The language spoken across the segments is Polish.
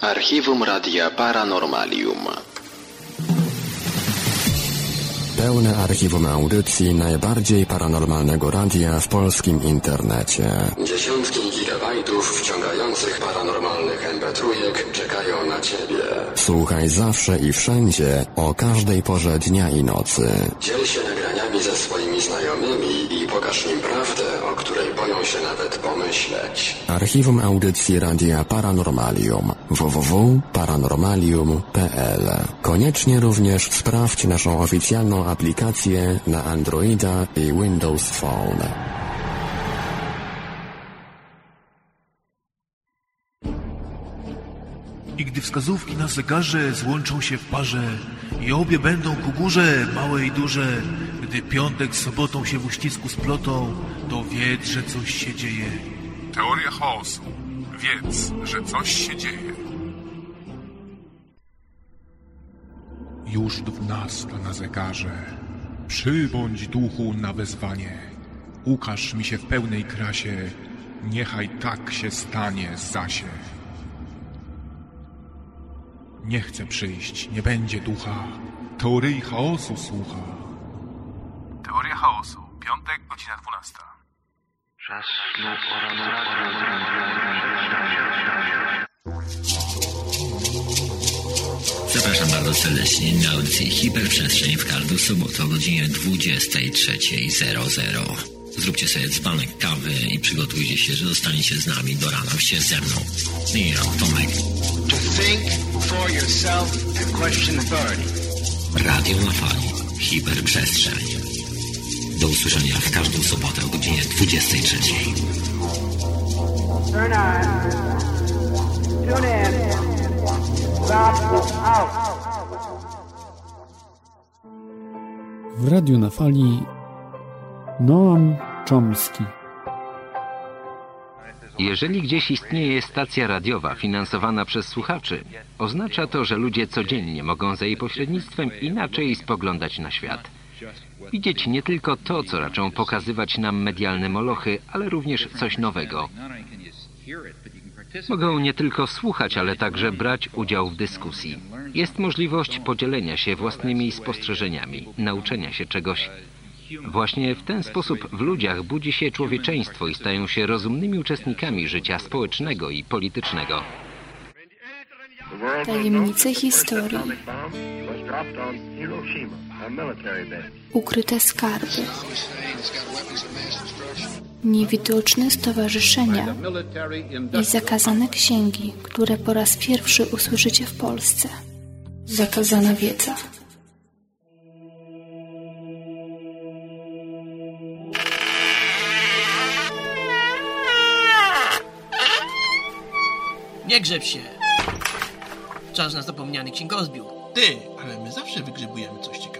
Archiwum Radia Paranormalium. Pełne archiwum audycji najbardziej paranormalnego radia w polskim internecie. Dziesiątki gigabajtów wciągających paranormalnych mp3 czekają na Ciebie. Słuchaj zawsze i wszędzie, o każdej porze dnia i nocy. Dziel się nagraniami ze swoimi pokaż im prawdę, o której boją się nawet pomyśleć. Archiwum audycji Radia Paranormalium www.paranormalium.pl Koniecznie również sprawdź naszą oficjalną aplikację na Androida i Windows Phone. I gdy wskazówki na zegarze złączą się w parze i obie będą ku górze, małe i duże, gdy piątek z sobotą się w uścisku splotą, to wiedz, że coś się dzieje. Teoria chaosu. Wiedz, że coś się dzieje. Już dwunasta na zegarze. Przybądź duchu na wezwanie. Ukaż mi się w pełnej krasie. Niechaj tak się stanie, Zasie. Nie chce przyjść, nie będzie ducha. Teorii chaosu słucha. Chaosu. Piątek, godzina 12. Zapraszam bardzo serdecznie na audycję Hiperprzestrzeń w każdą sobotę o godzinie 23.00. Zróbcie sobie dzbanek kawy i przygotujcie się, że zostaniecie z nami do rana się ze mną. I ja, Tomek. To think for yourself and question authority. Radio na fali. Hiperprzestrzeń. Do usłyszenia w każdą sobotę o godzinie 23.00. Turn on. Tune in. Stop out. W radiu na fali Noam Chomsky. Jeżeli gdzieś istnieje stacja radiowa finansowana przez słuchaczy, oznacza to, że ludzie codziennie mogą za jej pośrednictwem inaczej spoglądać na świat. Widzieć nie tylko to, co raczą pokazywać nam medialne molochy, ale również coś nowego. Mogą nie tylko słuchać, ale także brać udział w dyskusji. Jest możliwość podzielenia się własnymi spostrzeżeniami, nauczenia się czegoś. Właśnie w ten sposób w ludziach budzi się człowieczeństwo i stają się rozumnymi uczestnikami życia społecznego i politycznego. Tajemnice historii. Ukryte skarby. Niewidoczne stowarzyszenia i zakazane księgi, które po raz pierwszy usłyszycie w Polsce. Zakazana wiedza. Nie grzeb się. Czas na zapomniany księgozbiór. Ty, ale my zawsze wygrzebujemy coś ciekawego.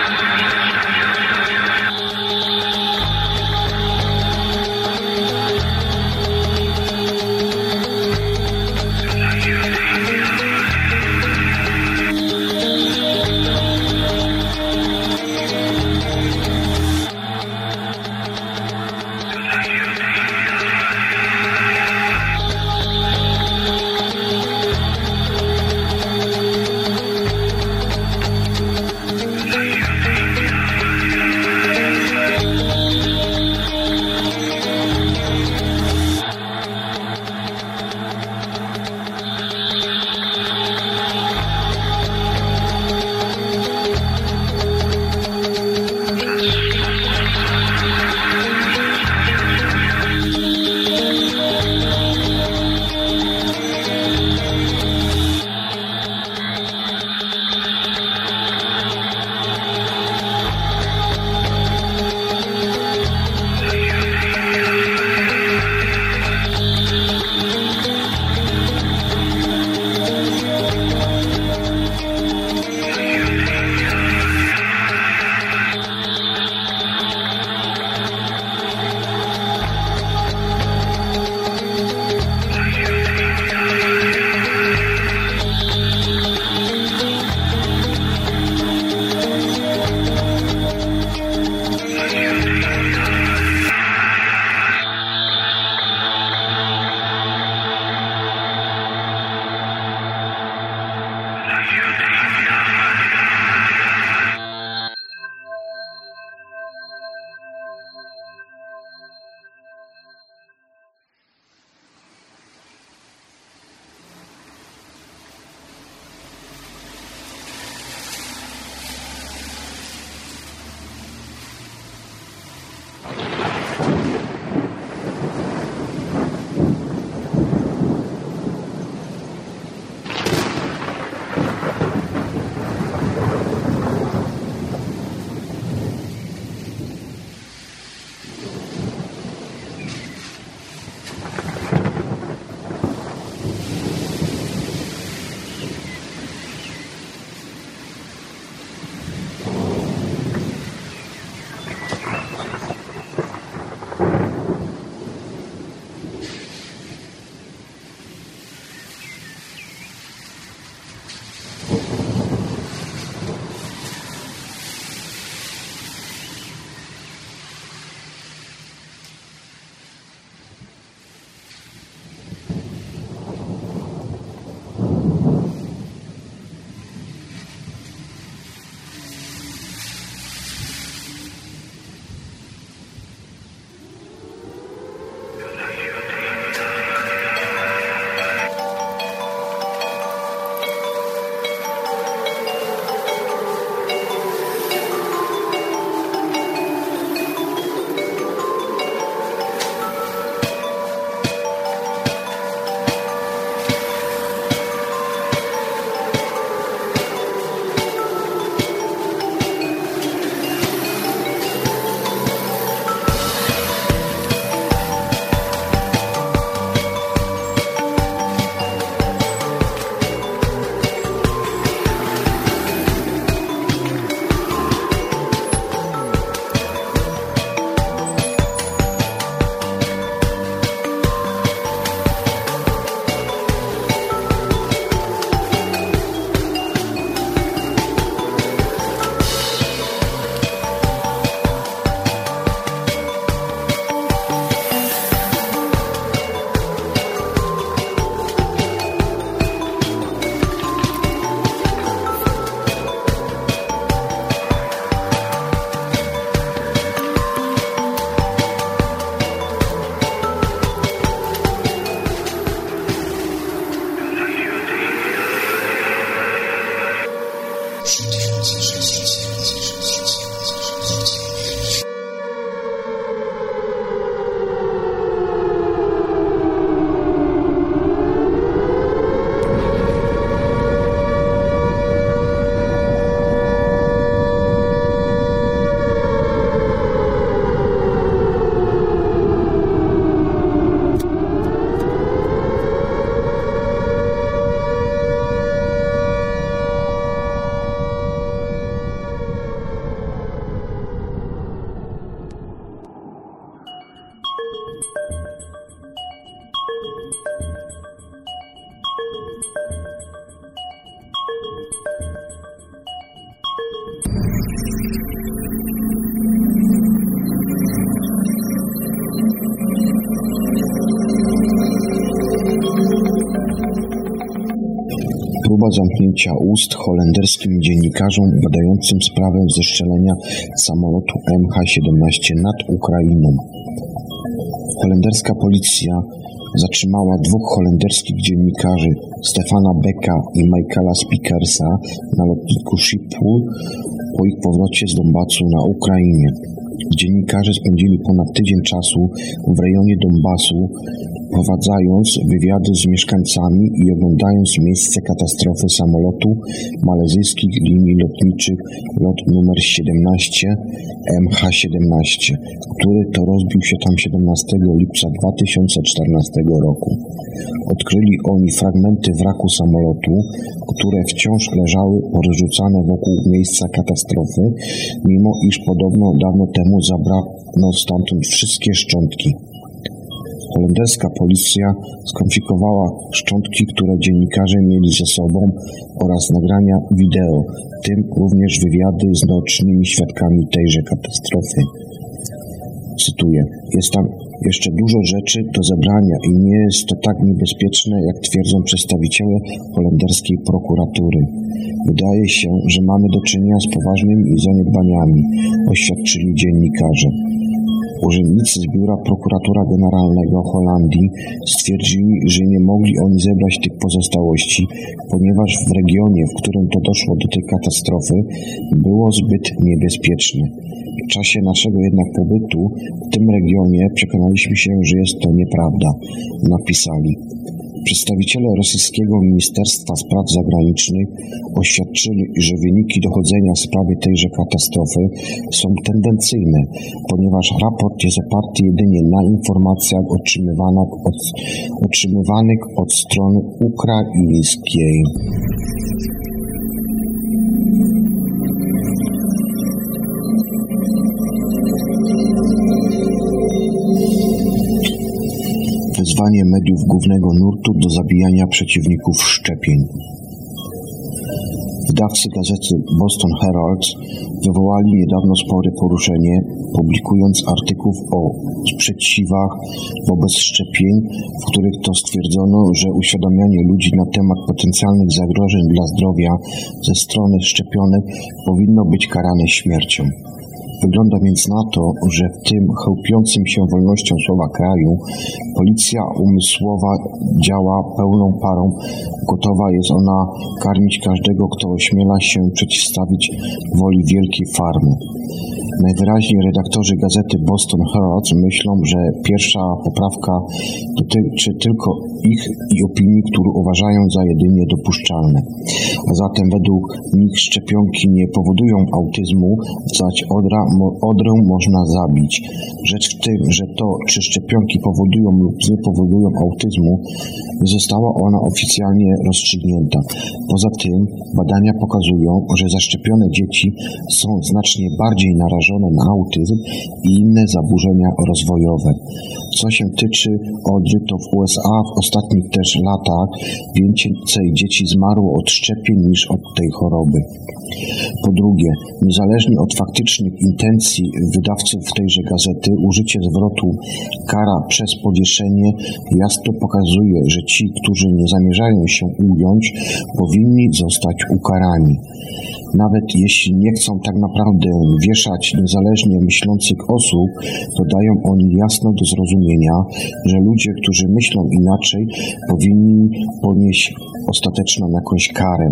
zamknięcia ust holenderskim dziennikarzom badającym sprawę zestrzelenia samolotu MH17 nad Ukrainą. Holenderska policja zatrzymała dwóch holenderskich dziennikarzy Stefana Becka i Michaela Spikersa na lotnisku Schiphol po ich powrocie z Donbasu na Ukrainie. Dziennikarze spędzili ponad tydzień czasu w rejonie Donbasu, prowadzając wywiady z mieszkańcami i oglądając miejsce katastrofy samolotu malezyjskich linii lotniczych lot numer 17 MH17, który to rozbił się tam 17 lipca 2014 roku. Odkryli oni fragmenty wraku samolotu, które wciąż leżały porzucane wokół miejsca katastrofy, mimo iż podobno dawno temu zabrano stamtąd wszystkie szczątki. Holenderska policja skonfiskowała szczątki, które dziennikarze mieli ze sobą oraz nagrania wideo, w tym również wywiady z naocznymi świadkami tejże katastrofy. Cytuję: Jest tam jeszcze dużo rzeczy do zebrania i nie jest to tak niebezpieczne, jak twierdzą przedstawiciele holenderskiej prokuratury. Wydaje się, że mamy do czynienia z poważnymi zaniedbaniami, oświadczyli dziennikarze. Urzędnicy z biura prokuratora generalnego Holandii stwierdzili, że nie mogli oni zebrać tych pozostałości, ponieważ w regionie, w którym to doszło do tej katastrofy, było zbyt niebezpieczne. W czasie naszego jednak pobytu w tym regionie przekonaliśmy się, że jest to nieprawda, napisali. Przedstawiciele rosyjskiego Ministerstwa Spraw Zagranicznych oświadczyli, że wyniki dochodzenia w sprawie tejże katastrofy są tendencyjne, ponieważ raport jest oparty jedynie na informacjach otrzymywanych od, otrzymywanych od strony ukraińskiej. Wezwanie mediów głównego nurtu do zabijania przeciwników szczepień. Wydawcy gazety Boston Herald wywołali niedawno spore poruszenie, publikując artykuł o sprzeciwach wobec szczepień, w których to stwierdzono, że uświadamianie ludzi na temat potencjalnych zagrożeń dla zdrowia ze strony szczepionek powinno być karane śmiercią. Wygląda więc na to, że w tym chełpiącym się wolnością słowa kraju policja umysłowa działa pełną parą. Gotowa jest ona karmić każdego, kto ośmiela się przeciwstawić woli wielkiej farmy. Najwyraźniej redaktorzy gazety Boston Herald myślą, że pierwsza poprawka dotyczy tylko ich i opinii, które uważają za jedynie dopuszczalne. A zatem według nich szczepionki nie powodują autyzmu, zaś odra, odrę można zabić. Rzecz w tym, że to, czy szczepionki powodują lub nie powodują autyzmu, nie została ona oficjalnie rozstrzygnięta. Poza tym badania pokazują, że zaszczepione dzieci są znacznie bardziej narażone na autyzm i inne zaburzenia rozwojowe. Co się tyczy odry, to w USA w ostatnich też latach więcej dzieci zmarło od szczepień niż od tej choroby. Po drugie, niezależnie od faktycznych intencji wydawców tejże gazety, użycie zwrotu kara przez powieszenie jasno pokazuje, że ci, którzy nie zamierzają się ująć, powinni zostać ukarani. Nawet jeśli nie chcą tak naprawdę wieszać niezależnie myślących osób, to dają oni jasno do zrozumienia, że ludzie, którzy myślą inaczej, powinni ponieść ostateczną jakąś karę.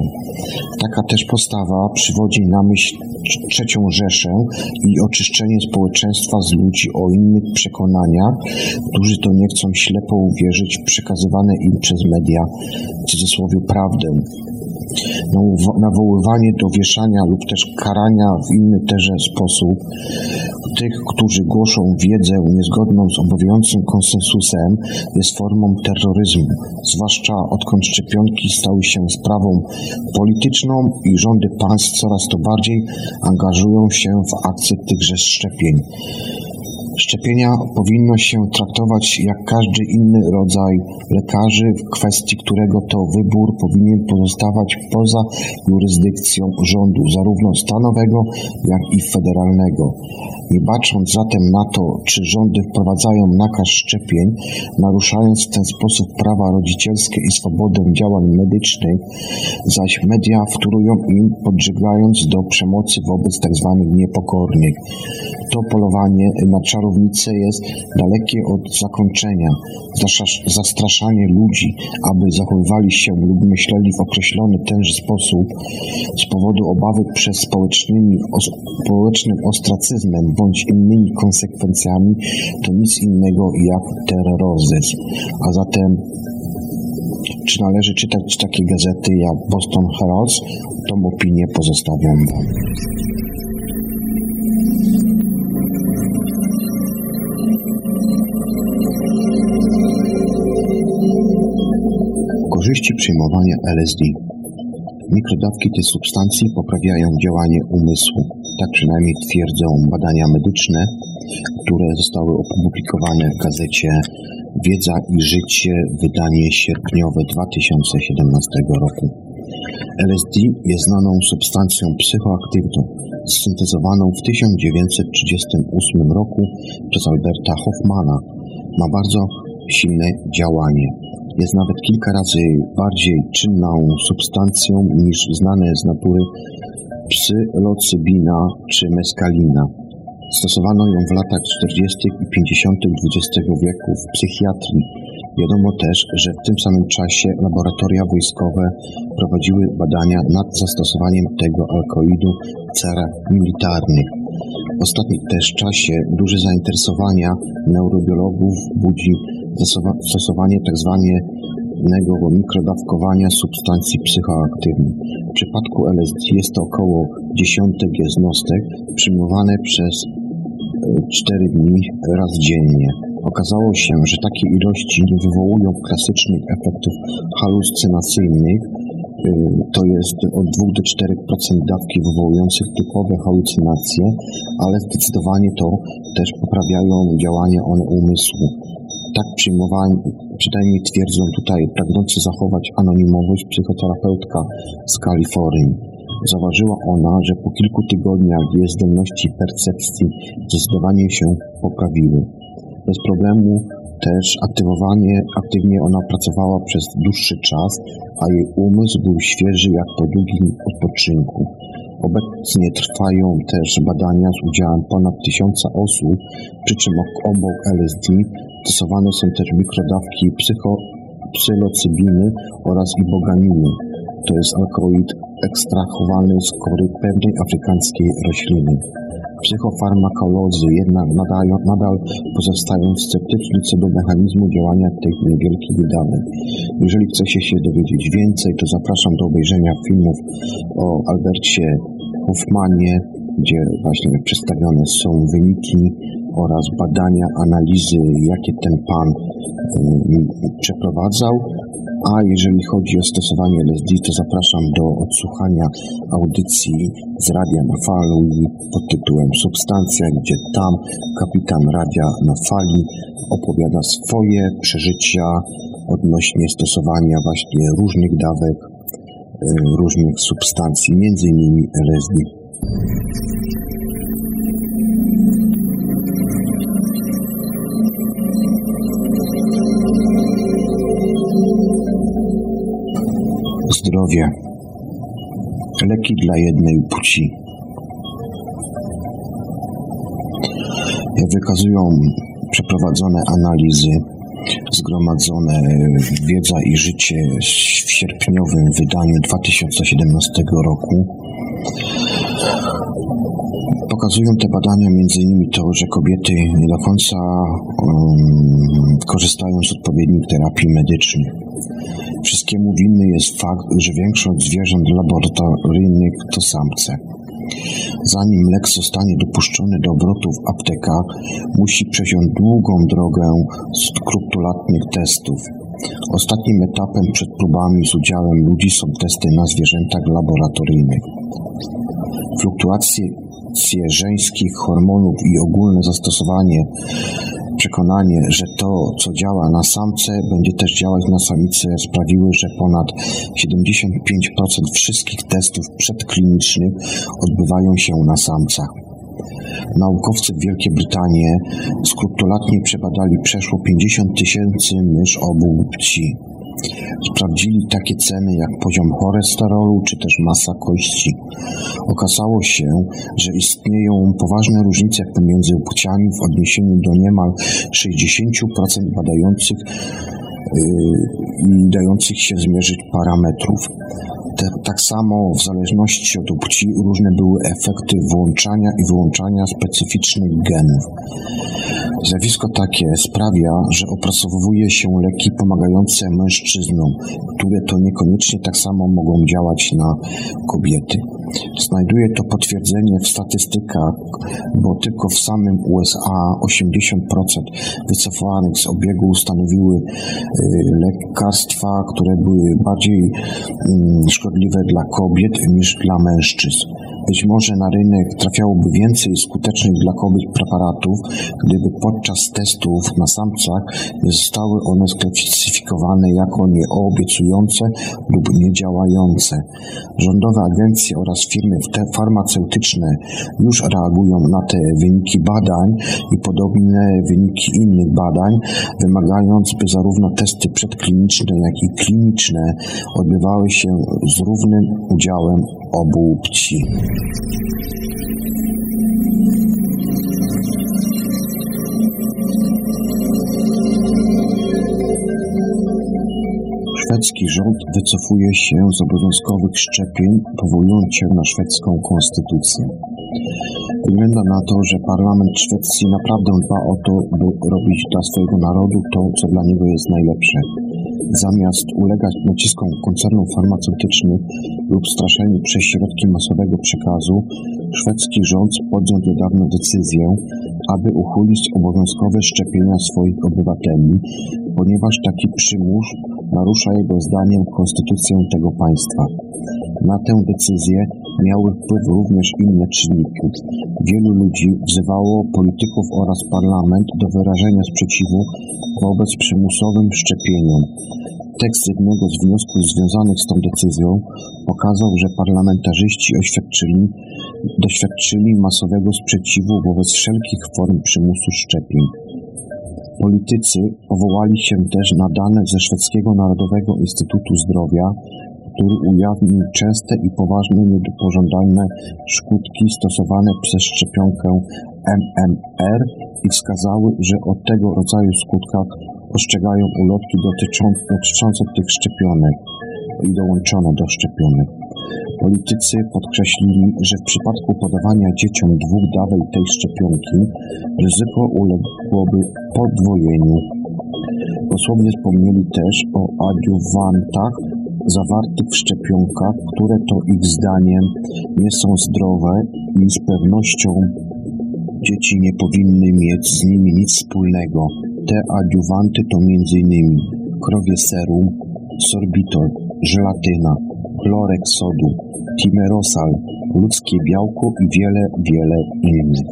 Taka też postawa przywodzi na myśl trzecią Rzeszę i oczyszczenie społeczeństwa z ludzi o innych przekonaniach, którzy to nie chcą ślepo uwierzyć w przekazywane im przez media, w cudzysłowie, prawdę nawoływanie do wieszania lub też karania w inny też sposób tych, którzy głoszą wiedzę niezgodną z obowiązującym konsensusem jest formą terroryzmu, zwłaszcza odkąd szczepionki stały się sprawą polityczną i rządy państw coraz to bardziej angażują się w akcję tychże szczepień. Szczepienia powinno się traktować jak każdy inny rodzaj lekarzy, w kwestii którego to wybór powinien pozostawać poza jurysdykcją rządu, zarówno stanowego, jak i federalnego. Nie bacząc zatem na to, czy rządy wprowadzają nakaz szczepień, naruszając w ten sposób prawa rodzicielskie i swobodę działań medycznych, zaś media wtórują im, podżegając do przemocy wobec tzw. Tak niepokornych. To polowanie na czarownicę jest dalekie od zakończenia. Zastraszanie ludzi, aby zachowywali się lub myśleli w określony tenże sposób z powodu obawy przed społecznym ostracyzmem bądź innymi konsekwencjami to nic innego jak terroryzm. A zatem czy należy czytać takie gazety jak Boston Herald? Tą opinię pozostawiam Wam. Korzyści przyjmowania LSD Mikrodawki tej substancji poprawiają działanie umysłu. Tak przynajmniej twierdzą badania medyczne, które zostały opublikowane w gazecie Wiedza i Życie, wydanie sierpniowe 2017 roku. LSD jest znaną substancją psychoaktywną, syntezowaną w 1938 roku przez Alberta Hoffmana. Ma bardzo silne działanie. Jest nawet kilka razy bardziej czynną substancją niż znane z natury psylocybina czy meskalina. Stosowano ją w latach 40. i 50. XX wieku w psychiatrii. Wiadomo też, że w tym samym czasie laboratoria wojskowe prowadziły badania nad zastosowaniem tego alkoidu w celach militarnych. W ostatnim też czasie duże zainteresowania neurobiologów budzi stosowanie tzw. Tak mikrodawkowania substancji psychoaktywnych. W przypadku LSD jest to około dziesiątek jednostek przyjmowane przez 4 e, dni raz dziennie. Okazało się, że takie ilości nie wywołują klasycznych efektów halucynacyjnych, e, to jest od 2 do 4% dawki wywołujących typowe halucynacje, ale zdecydowanie to też poprawiają działanie one umysłu. Tak przyjmowani, przynajmniej twierdzą tutaj pragnący zachować anonimowość psychoterapeutka z Kalifornii. Zauważyła ona, że po kilku tygodniach jej zdolności percepcji zdecydowanie się poprawiły. Bez problemu też aktywowanie, aktywnie ona pracowała przez dłuższy czas, a jej umysł był świeży jak po długim odpoczynku. Obecnie trwają też badania z udziałem ponad tysiąca osób, przy czym obok LSD stosowane są też mikrodawki psycho, psylocybiny oraz iboganiny. To jest alkoid ekstrahowany z kory pewnej afrykańskiej rośliny. Psychofarmakolozy jednak nadal, nadal pozostają sceptyczni co do mechanizmu działania tych niewielkich dawek. Jeżeli chcecie się dowiedzieć więcej, to zapraszam do obejrzenia filmów o Albercie Hoffmanie, gdzie właśnie przedstawione są wyniki oraz badania, analizy, jakie ten pan y, przeprowadzał. A jeżeli chodzi o stosowanie LSD, to zapraszam do odsłuchania audycji z Radia na Fali pod tytułem Substancja, gdzie tam kapitan Radia na Fali opowiada swoje przeżycia odnośnie stosowania właśnie różnych dawek, y, różnych substancji, między LSD. Zdrowie. Leki dla jednej płci. Wykazują przeprowadzone analizy, zgromadzone wiedza i życie w sierpniowym wydaniu 2017 roku. Pokazują te badania innymi to, że kobiety nie do końca um, korzystają z odpowiednich terapii medycznych Wszystkiemu winny jest fakt, że większość zwierząt laboratoryjnych to samce. Zanim lek zostanie dopuszczony do obrotu w aptekach, musi przejść długą drogę skrupulatnych testów. Ostatnim etapem przed próbami z udziałem ludzi są testy na zwierzętach laboratoryjnych. Fluktuacje żeńskich hormonów i ogólne zastosowanie, przekonanie, że to, co działa na samce, będzie też działać na samice, sprawiły, że ponad 75% wszystkich testów przedklinicznych odbywają się na samcach. Naukowcy w Wielkiej Brytanii skrupulatnie przebadali przeszło 50 tysięcy mysz obu płci. Sprawdzili takie ceny jak poziom cholesterolu czy też masa kości. Okazało się, że istnieją poważne różnice pomiędzy płciami w odniesieniu do niemal 60% badających yy, i dających się zmierzyć parametrów. Te, tak samo w zależności od płci różne były efekty włączania i wyłączania specyficznych genów. Zjawisko takie sprawia, że opracowuje się leki pomagające mężczyznom, które to niekoniecznie tak samo mogą działać na kobiety. Znajduje to potwierdzenie w statystykach, bo tylko w samym USA 80% wycofanych z obiegu stanowiły y, lekarstwa, które były bardziej mm, szkodliwe dla kobiet niż dla mężczyzn. Być może na rynek trafiałoby więcej skutecznych dla kobiet preparatów, gdyby podczas testów na samcach nie zostały one sklasyfikowane jako nieobiecujące lub niedziałające. Rządowe agencje oraz firmy farmaceutyczne już reagują na te wyniki badań i podobne wyniki innych badań, wymagając, by zarówno testy przedkliniczne, jak i kliniczne odbywały się z równym udziałem obu płci. Szwedzki rząd wycofuje się z obowiązkowych szczepień, powołując się na szwedzką konstytucję. Wygląda na to, że parlament Szwecji naprawdę dba o to, by robić dla swojego narodu to, co dla niego jest najlepsze. Zamiast ulegać naciskom koncernów farmaceutycznych lub straszeniu przez środki masowego przekazu, szwedzki rząd podjął niedawno decyzję, aby uchylić obowiązkowe szczepienia swoich obywateli, ponieważ taki przymus narusza jego zdaniem konstytucję tego państwa. Na tę decyzję miały wpływ również inne czynniki. Wielu ludzi wzywało polityków oraz parlament do wyrażenia sprzeciwu wobec przymusowym szczepieniom. Tekst jednego z wniosków związanych z tą decyzją pokazał, że parlamentarzyści oświadczyli, doświadczyli masowego sprzeciwu wobec wszelkich form przymusu szczepień. Politycy powołali się też na dane ze Szwedzkiego Narodowego Instytutu Zdrowia, który ujawnił częste i poważne niepożądane skutki stosowane przez szczepionkę MMR i wskazały, że od tego rodzaju skutkach ostrzegają ulotki dotyczące tych szczepionek i dołączone do szczepionek. Politycy podkreślili, że w przypadku podawania dzieciom dwóch dawek tej szczepionki ryzyko uległoby podwojeniu. Posłowie wspomnieli też o adiuwantach zawartych w szczepionkach, które to ich zdaniem nie są zdrowe i z pewnością dzieci nie powinny mieć z nimi nic wspólnego. Te adiuwanty to m.in. krowie serum, sorbitol, żelatyna, chlorek sodu, timerosal, ludzkie białko i wiele, wiele innych.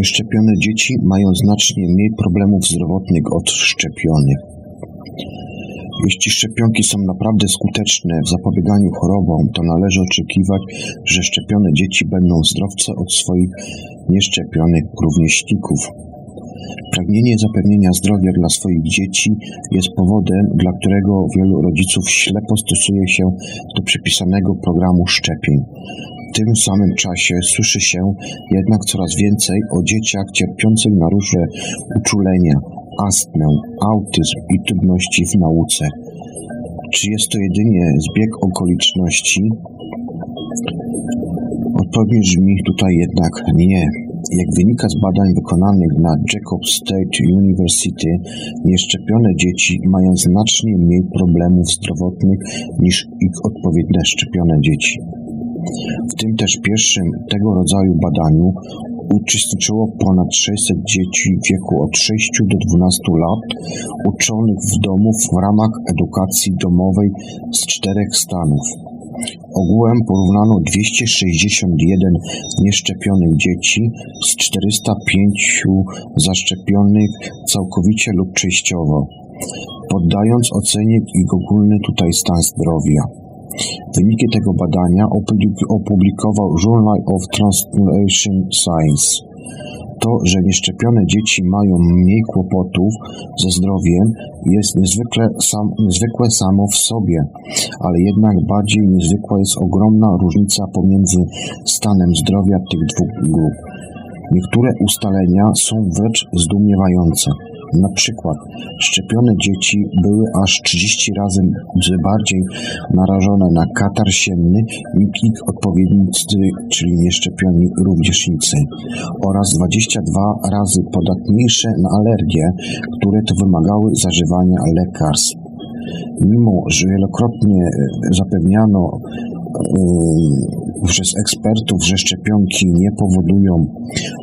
Nieszczepione dzieci mają znacznie mniej problemów zdrowotnych od szczepionych. Jeśli szczepionki są naprawdę skuteczne w zapobieganiu chorobom, to należy oczekiwać, że szczepione dzieci będą zdrowsze od swoich nieszczepionych rówieśników. Pragnienie zapewnienia zdrowia dla swoich dzieci jest powodem, dla którego wielu rodziców ślepo stosuje się do przypisanego programu szczepień. Tym samym czasie słyszy się jednak coraz więcej o dzieciach cierpiących na różne uczulenia, astmę, autyzm i trudności w nauce. Czy jest to jedynie zbieg okoliczności? Odpowiedź brzmi tutaj jednak nie. Jak wynika z badań wykonanych na Jacob State University, nieszczepione dzieci mają znacznie mniej problemów zdrowotnych niż ich odpowiednie szczepione dzieci. W tym też pierwszym tego rodzaju badaniu uczestniczyło ponad 600 dzieci w wieku od 6 do 12 lat, uczonych w domu w ramach edukacji domowej z czterech stanów. Ogółem porównano 261 nieszczepionych dzieci z 405 zaszczepionych całkowicie lub częściowo, poddając ocenie ich ogólny tutaj stan zdrowia. Wyniki tego badania opublikował Journal of Translation Science. To, że nieszczepione dzieci mają mniej kłopotów ze zdrowiem jest niezwykle, sam, niezwykłe samo w sobie, ale jednak bardziej niezwykła jest ogromna różnica pomiędzy stanem zdrowia tych dwóch grup. Niektóre ustalenia są wręcz zdumiewające. Na przykład szczepione dzieci były aż 30 razy bardziej narażone na katar sienny niż ich odpowiednicy, czyli nieszczepioni rówieśnicy oraz 22 razy podatniejsze na alergie, które to wymagały zażywania lekarstw. Mimo, że wielokrotnie zapewniano przez ekspertów, że szczepionki nie powodują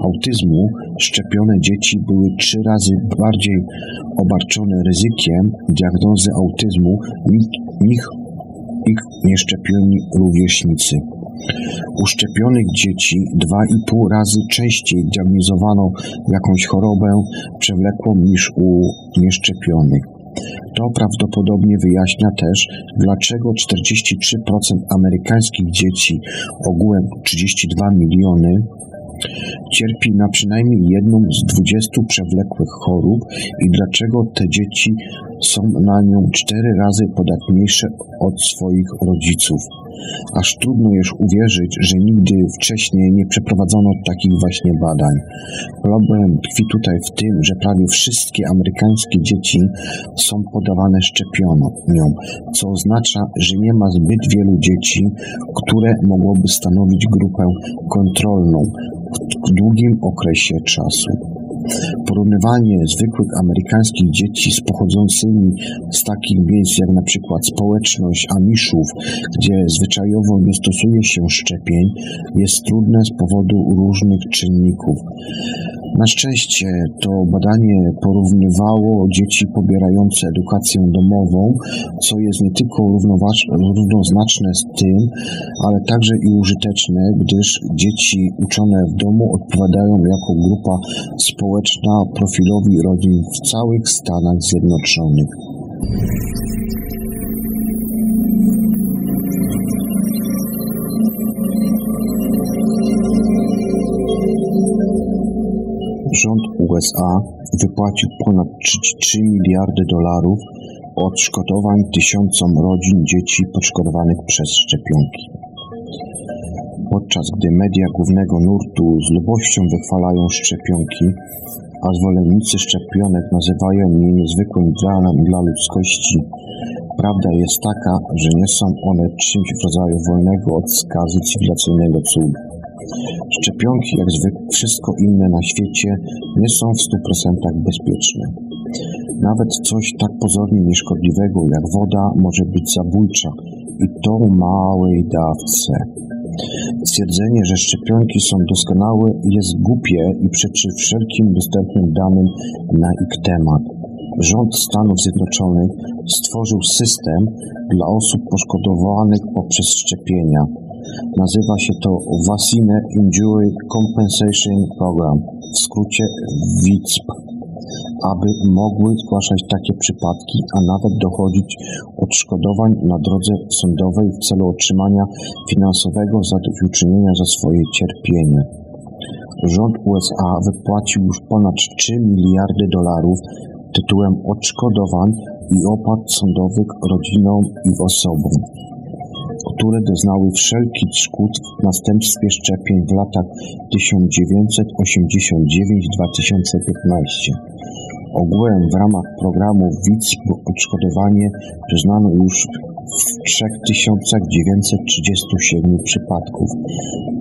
autyzmu, szczepione dzieci były trzy razy bardziej obarczone ryzykiem diagnozy autyzmu niż ich, nieszczepieni rówieśnicy. U szczepionych dzieci dwa i pół razy częściej diagnozowano jakąś chorobę przewlekłą niż u nieszczepionych. To prawdopodobnie wyjaśnia też, dlaczego 43% amerykańskich dzieci, ogółem 32 miliony, cierpi na przynajmniej jedną z 20 przewlekłych chorób i dlaczego te dzieci są na nią cztery razy podatniejsze od swoich rodziców. Aż trudno już uwierzyć, że nigdy wcześniej nie przeprowadzono takich właśnie badań. Problem tkwi tutaj w tym, że prawie wszystkie amerykańskie dzieci są podawane szczepioniom, co oznacza, że nie ma zbyt wielu dzieci, które mogłoby stanowić grupę kontrolną w długim okresie czasu. Porównywanie zwykłych amerykańskich dzieci z pochodzącymi z takich miejsc jak na przykład społeczność Amiszów, gdzie zwyczajowo nie stosuje się szczepień, jest trudne z powodu różnych czynników. Na szczęście to badanie porównywało dzieci pobierające edukację domową, co jest nie tylko równoznaczne z tym, ale także i użyteczne, gdyż dzieci uczone w domu odpowiadają jako grupa społeczna profilowi rodzin w całych Stanach Zjednoczonych. Rząd USA wypłacił ponad 33 miliardy dolarów odszkodowań tysiącom rodzin dzieci poszkodowanych przez szczepionki. Podczas gdy media głównego nurtu z lubością wychwalają szczepionki, a zwolennicy szczepionek nazywają je niezwykłym dranem dla ludzkości, prawda jest taka, że nie są one czymś w rodzaju wolnego od skazy cywilizacyjnego cudu. Szczepionki, jak zwykle wszystko inne na świecie, nie są w 100% bezpieczne. Nawet coś tak pozornie nieszkodliwego jak woda może być zabójcza i to małej dawce. Stwierdzenie, że szczepionki są doskonałe jest głupie i przeczy wszelkim dostępnym danym na ich temat. Rząd Stanów Zjednoczonych stworzył system dla osób poszkodowanych poprzez szczepienia. Nazywa się to Vaccine Injury Compensation Program, w skrócie WICP, aby mogły zgłaszać takie przypadki, a nawet dochodzić odszkodowań na drodze sądowej w celu otrzymania finansowego zadośćuczynienia za swoje cierpienie. Rząd USA wypłacił już ponad 3 miliardy dolarów tytułem odszkodowań i opłat sądowych rodzinom i osobom które doznały wszelkich szkód w następstwie szczepień w latach 1989-2015. Ogółem w ramach programu WIC odszkodowanie przyznano już w 3937 przypadków.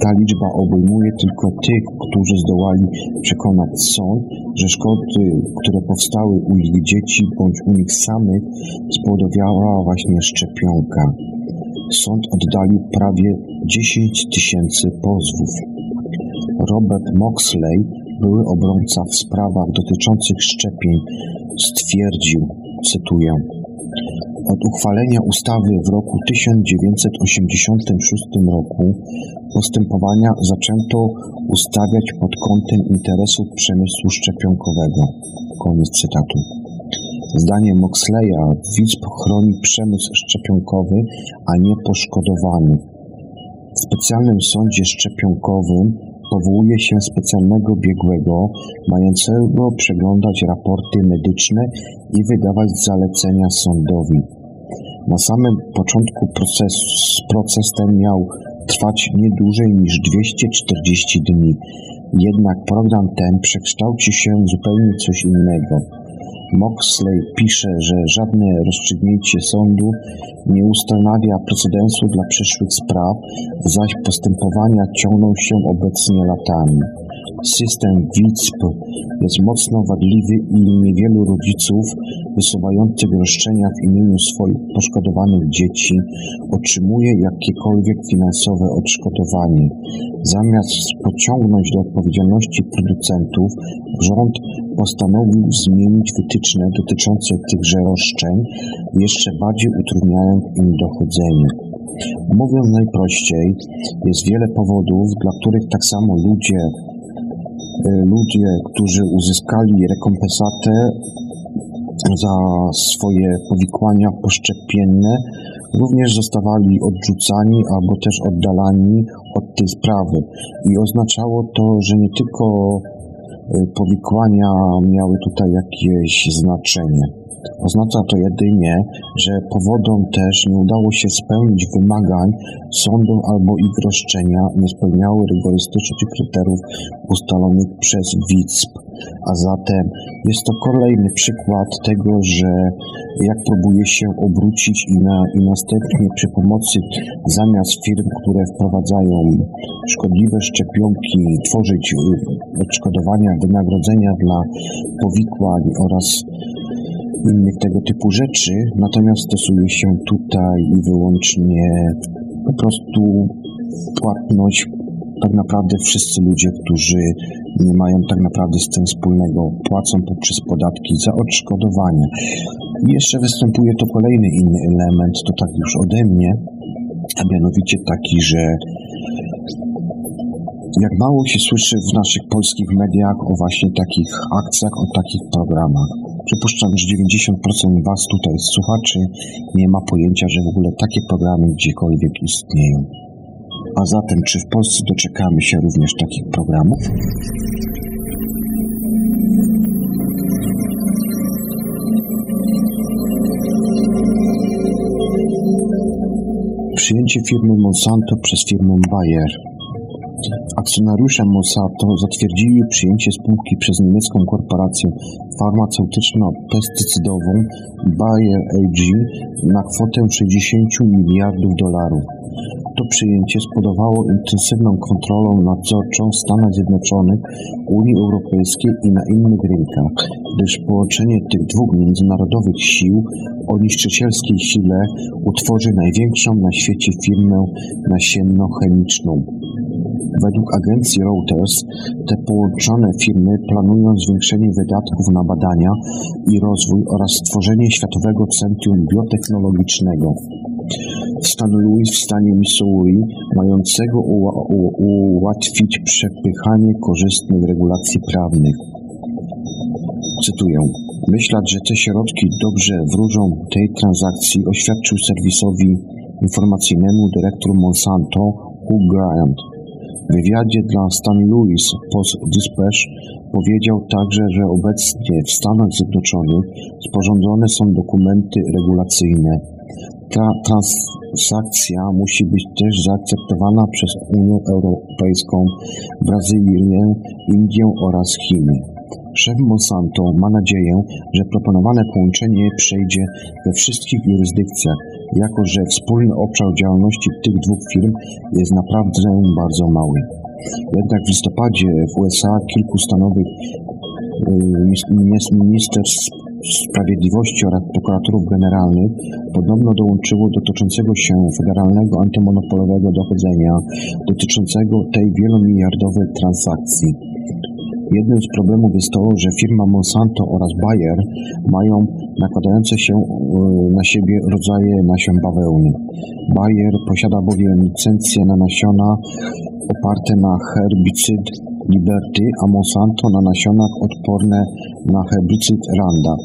Ta liczba obejmuje tylko tych, którzy zdołali przekonać sąd, że szkody, które powstały u ich dzieci bądź u nich samych spowodowała właśnie szczepionka sąd oddalił prawie 10 tysięcy pozwów. Robert Moxley, były obrońca w sprawach dotyczących szczepień, stwierdził, cytuję, od uchwalenia ustawy w roku 1986 roku postępowania zaczęto ustawiać pod kątem interesów przemysłu szczepionkowego. Koniec cytatu. Zdaniem Moxleya WISP chroni przemysł szczepionkowy, a nie poszkodowany. W specjalnym sądzie szczepionkowym powołuje się specjalnego biegłego, mającego przeglądać raporty medyczne i wydawać zalecenia sądowi. Na samym początku proces, proces ten miał trwać nie dłużej niż 240 dni, jednak program ten przekształci się w zupełnie coś innego. Moxley pisze, że żadne rozstrzygnięcie sądu nie ustanawia precedensu dla przyszłych spraw, zaś postępowania ciągną się obecnie latami. System WICP jest mocno wadliwy i niewielu rodziców wysuwających roszczenia w imieniu swoich poszkodowanych dzieci otrzymuje jakiekolwiek finansowe odszkodowanie. Zamiast pociągnąć do odpowiedzialności producentów, rząd postanowił zmienić wytyczne dotyczące tychże roszczeń, jeszcze bardziej utrudniając im dochodzenie. Mówiąc najprościej, jest wiele powodów, dla których tak samo ludzie ludzie, którzy uzyskali rekompensatę za swoje powikłania poszczepienne, również zostawali odrzucani albo też oddalani od tej sprawy. I oznaczało to, że nie tylko y, powikłania miały tutaj jakieś znaczenie. Oznacza to jedynie, że powodom też nie udało się spełnić wymagań sądu albo ich roszczenia nie spełniały rygorystycznych kryteriów ustalonych przez WICP. A zatem jest to kolejny przykład tego, że jak próbuje się obrócić i, na, i następnie przy pomocy zamiast firm, które wprowadzają szkodliwe szczepionki, tworzyć odszkodowania, wynagrodzenia dla powikłań oraz innych tego typu rzeczy, natomiast stosuje się tutaj wyłącznie po prostu płatność tak naprawdę wszyscy ludzie, którzy nie mają tak naprawdę z tym wspólnego, płacą poprzez podatki za odszkodowanie. I jeszcze występuje to kolejny inny element, to tak już ode mnie, a mianowicie taki, że jak mało się słyszy w naszych polskich mediach o właśnie takich akcjach, o takich programach. Przypuszczam, że 90% Was tutaj słuchaczy nie ma pojęcia, że w ogóle takie programy gdziekolwiek istnieją. A zatem, czy w Polsce doczekamy się również takich programów? Przyjęcie firmy Monsanto przez firmę Bayer Akcjonariusze Monsanto zatwierdzili przyjęcie spółki przez niemiecką korporację farmaceutyczno-pestycydową Bayer AG na kwotę 60 miliardów dolarów. To przyjęcie spowodowało intensywną kontrolą nadzorczą Stanów Zjednoczonych, Unii Europejskiej i na innych rynkach, gdyż połączenie tych dwóch międzynarodowych sił o niszczycielskiej sile utworzy największą na świecie firmę nasienno-chemiczną. Według agencji Reuters te połączone firmy planują zwiększenie wydatków na badania i rozwój oraz stworzenie Światowego Centrum Biotechnologicznego w Stan Louis w stanie Missouri, mającego ułatwić przepychanie korzystnych regulacji prawnych. Cytuję. Myślę, że te środki dobrze wróżą tej transakcji, oświadczył serwisowi informacyjnemu dyrektor Monsanto Hugh Grant. W wywiadzie dla Stan Louis Post Dispatch powiedział także, że obecnie w Stanach Zjednoczonych sporządzone są dokumenty regulacyjne. Ta transakcja musi być też zaakceptowana przez Unię Europejską, Brazylię, Indię oraz Chiny. Szef Monsanto ma nadzieję, że proponowane połączenie przejdzie we wszystkich jurysdykcjach, jako że wspólny obszar działalności tych dwóch firm jest naprawdę bardzo mały. Jednak w listopadzie w USA kilku stanowych y, ministerstw Sprawiedliwości oraz prokuratorów generalnych podobno dołączyło do toczącego się federalnego antymonopolowego dochodzenia dotyczącego tej wielomiliardowej transakcji. Jednym z problemów jest to, że firma Monsanto oraz Bayer mają nakładające się e, na siebie rodzaje nasion bawełny. Bayer posiada bowiem licencję na nasiona oparte na herbicyd Liberty, a Monsanto na nasionach odporne na herbicyd Roundup.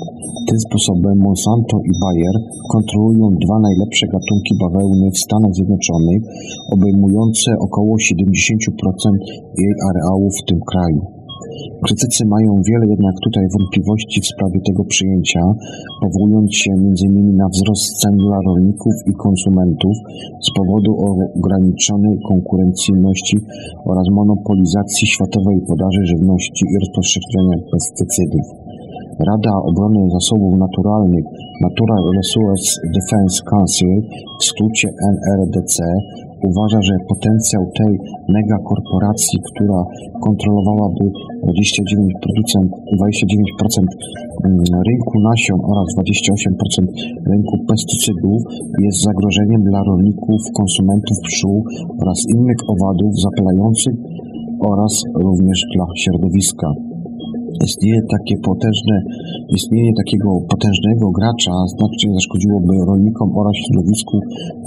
Tym sposobem Monsanto i Bayer kontrolują dwa najlepsze gatunki bawełny w Stanach Zjednoczonych, obejmujące około 70% jej areału w tym kraju. Krytycy mają wiele jednak tutaj wątpliwości w sprawie tego przyjęcia, powołując się m.in. na wzrost cen dla rolników i konsumentów z powodu ograniczonej konkurencyjności oraz monopolizacji światowej podaży żywności i rozpowszechniania pestycydów. Rada Obrony Zasobów Naturalnych Natural Resource Defense Council, w skrócie NRDC, uważa, że potencjał tej megakorporacji, która kontrolowałaby 29%, 29% mm, rynku nasion oraz 28% rynku pestycydów jest zagrożeniem dla rolników, konsumentów pszczół oraz innych owadów zapylających oraz również dla środowiska istnieje takie potężne, istnienie takiego potężnego gracza znacznie zaszkodziłoby rolnikom oraz środowisku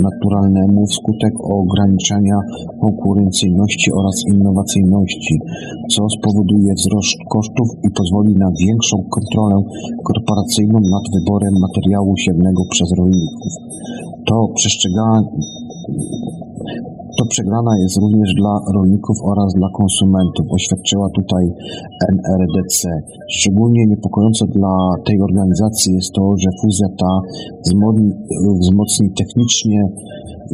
naturalnemu wskutek ograniczenia konkurencyjności oraz innowacyjności, co spowoduje wzrost kosztów i pozwoli na większą kontrolę korporacyjną nad wyborem materiału siewnego przez rolników. To przestrzeganie to przegrana jest również dla rolników oraz dla konsumentów, oświadczyła tutaj NRDC. Szczególnie niepokojące dla tej organizacji jest to, że fuzja ta wzmocni technicznie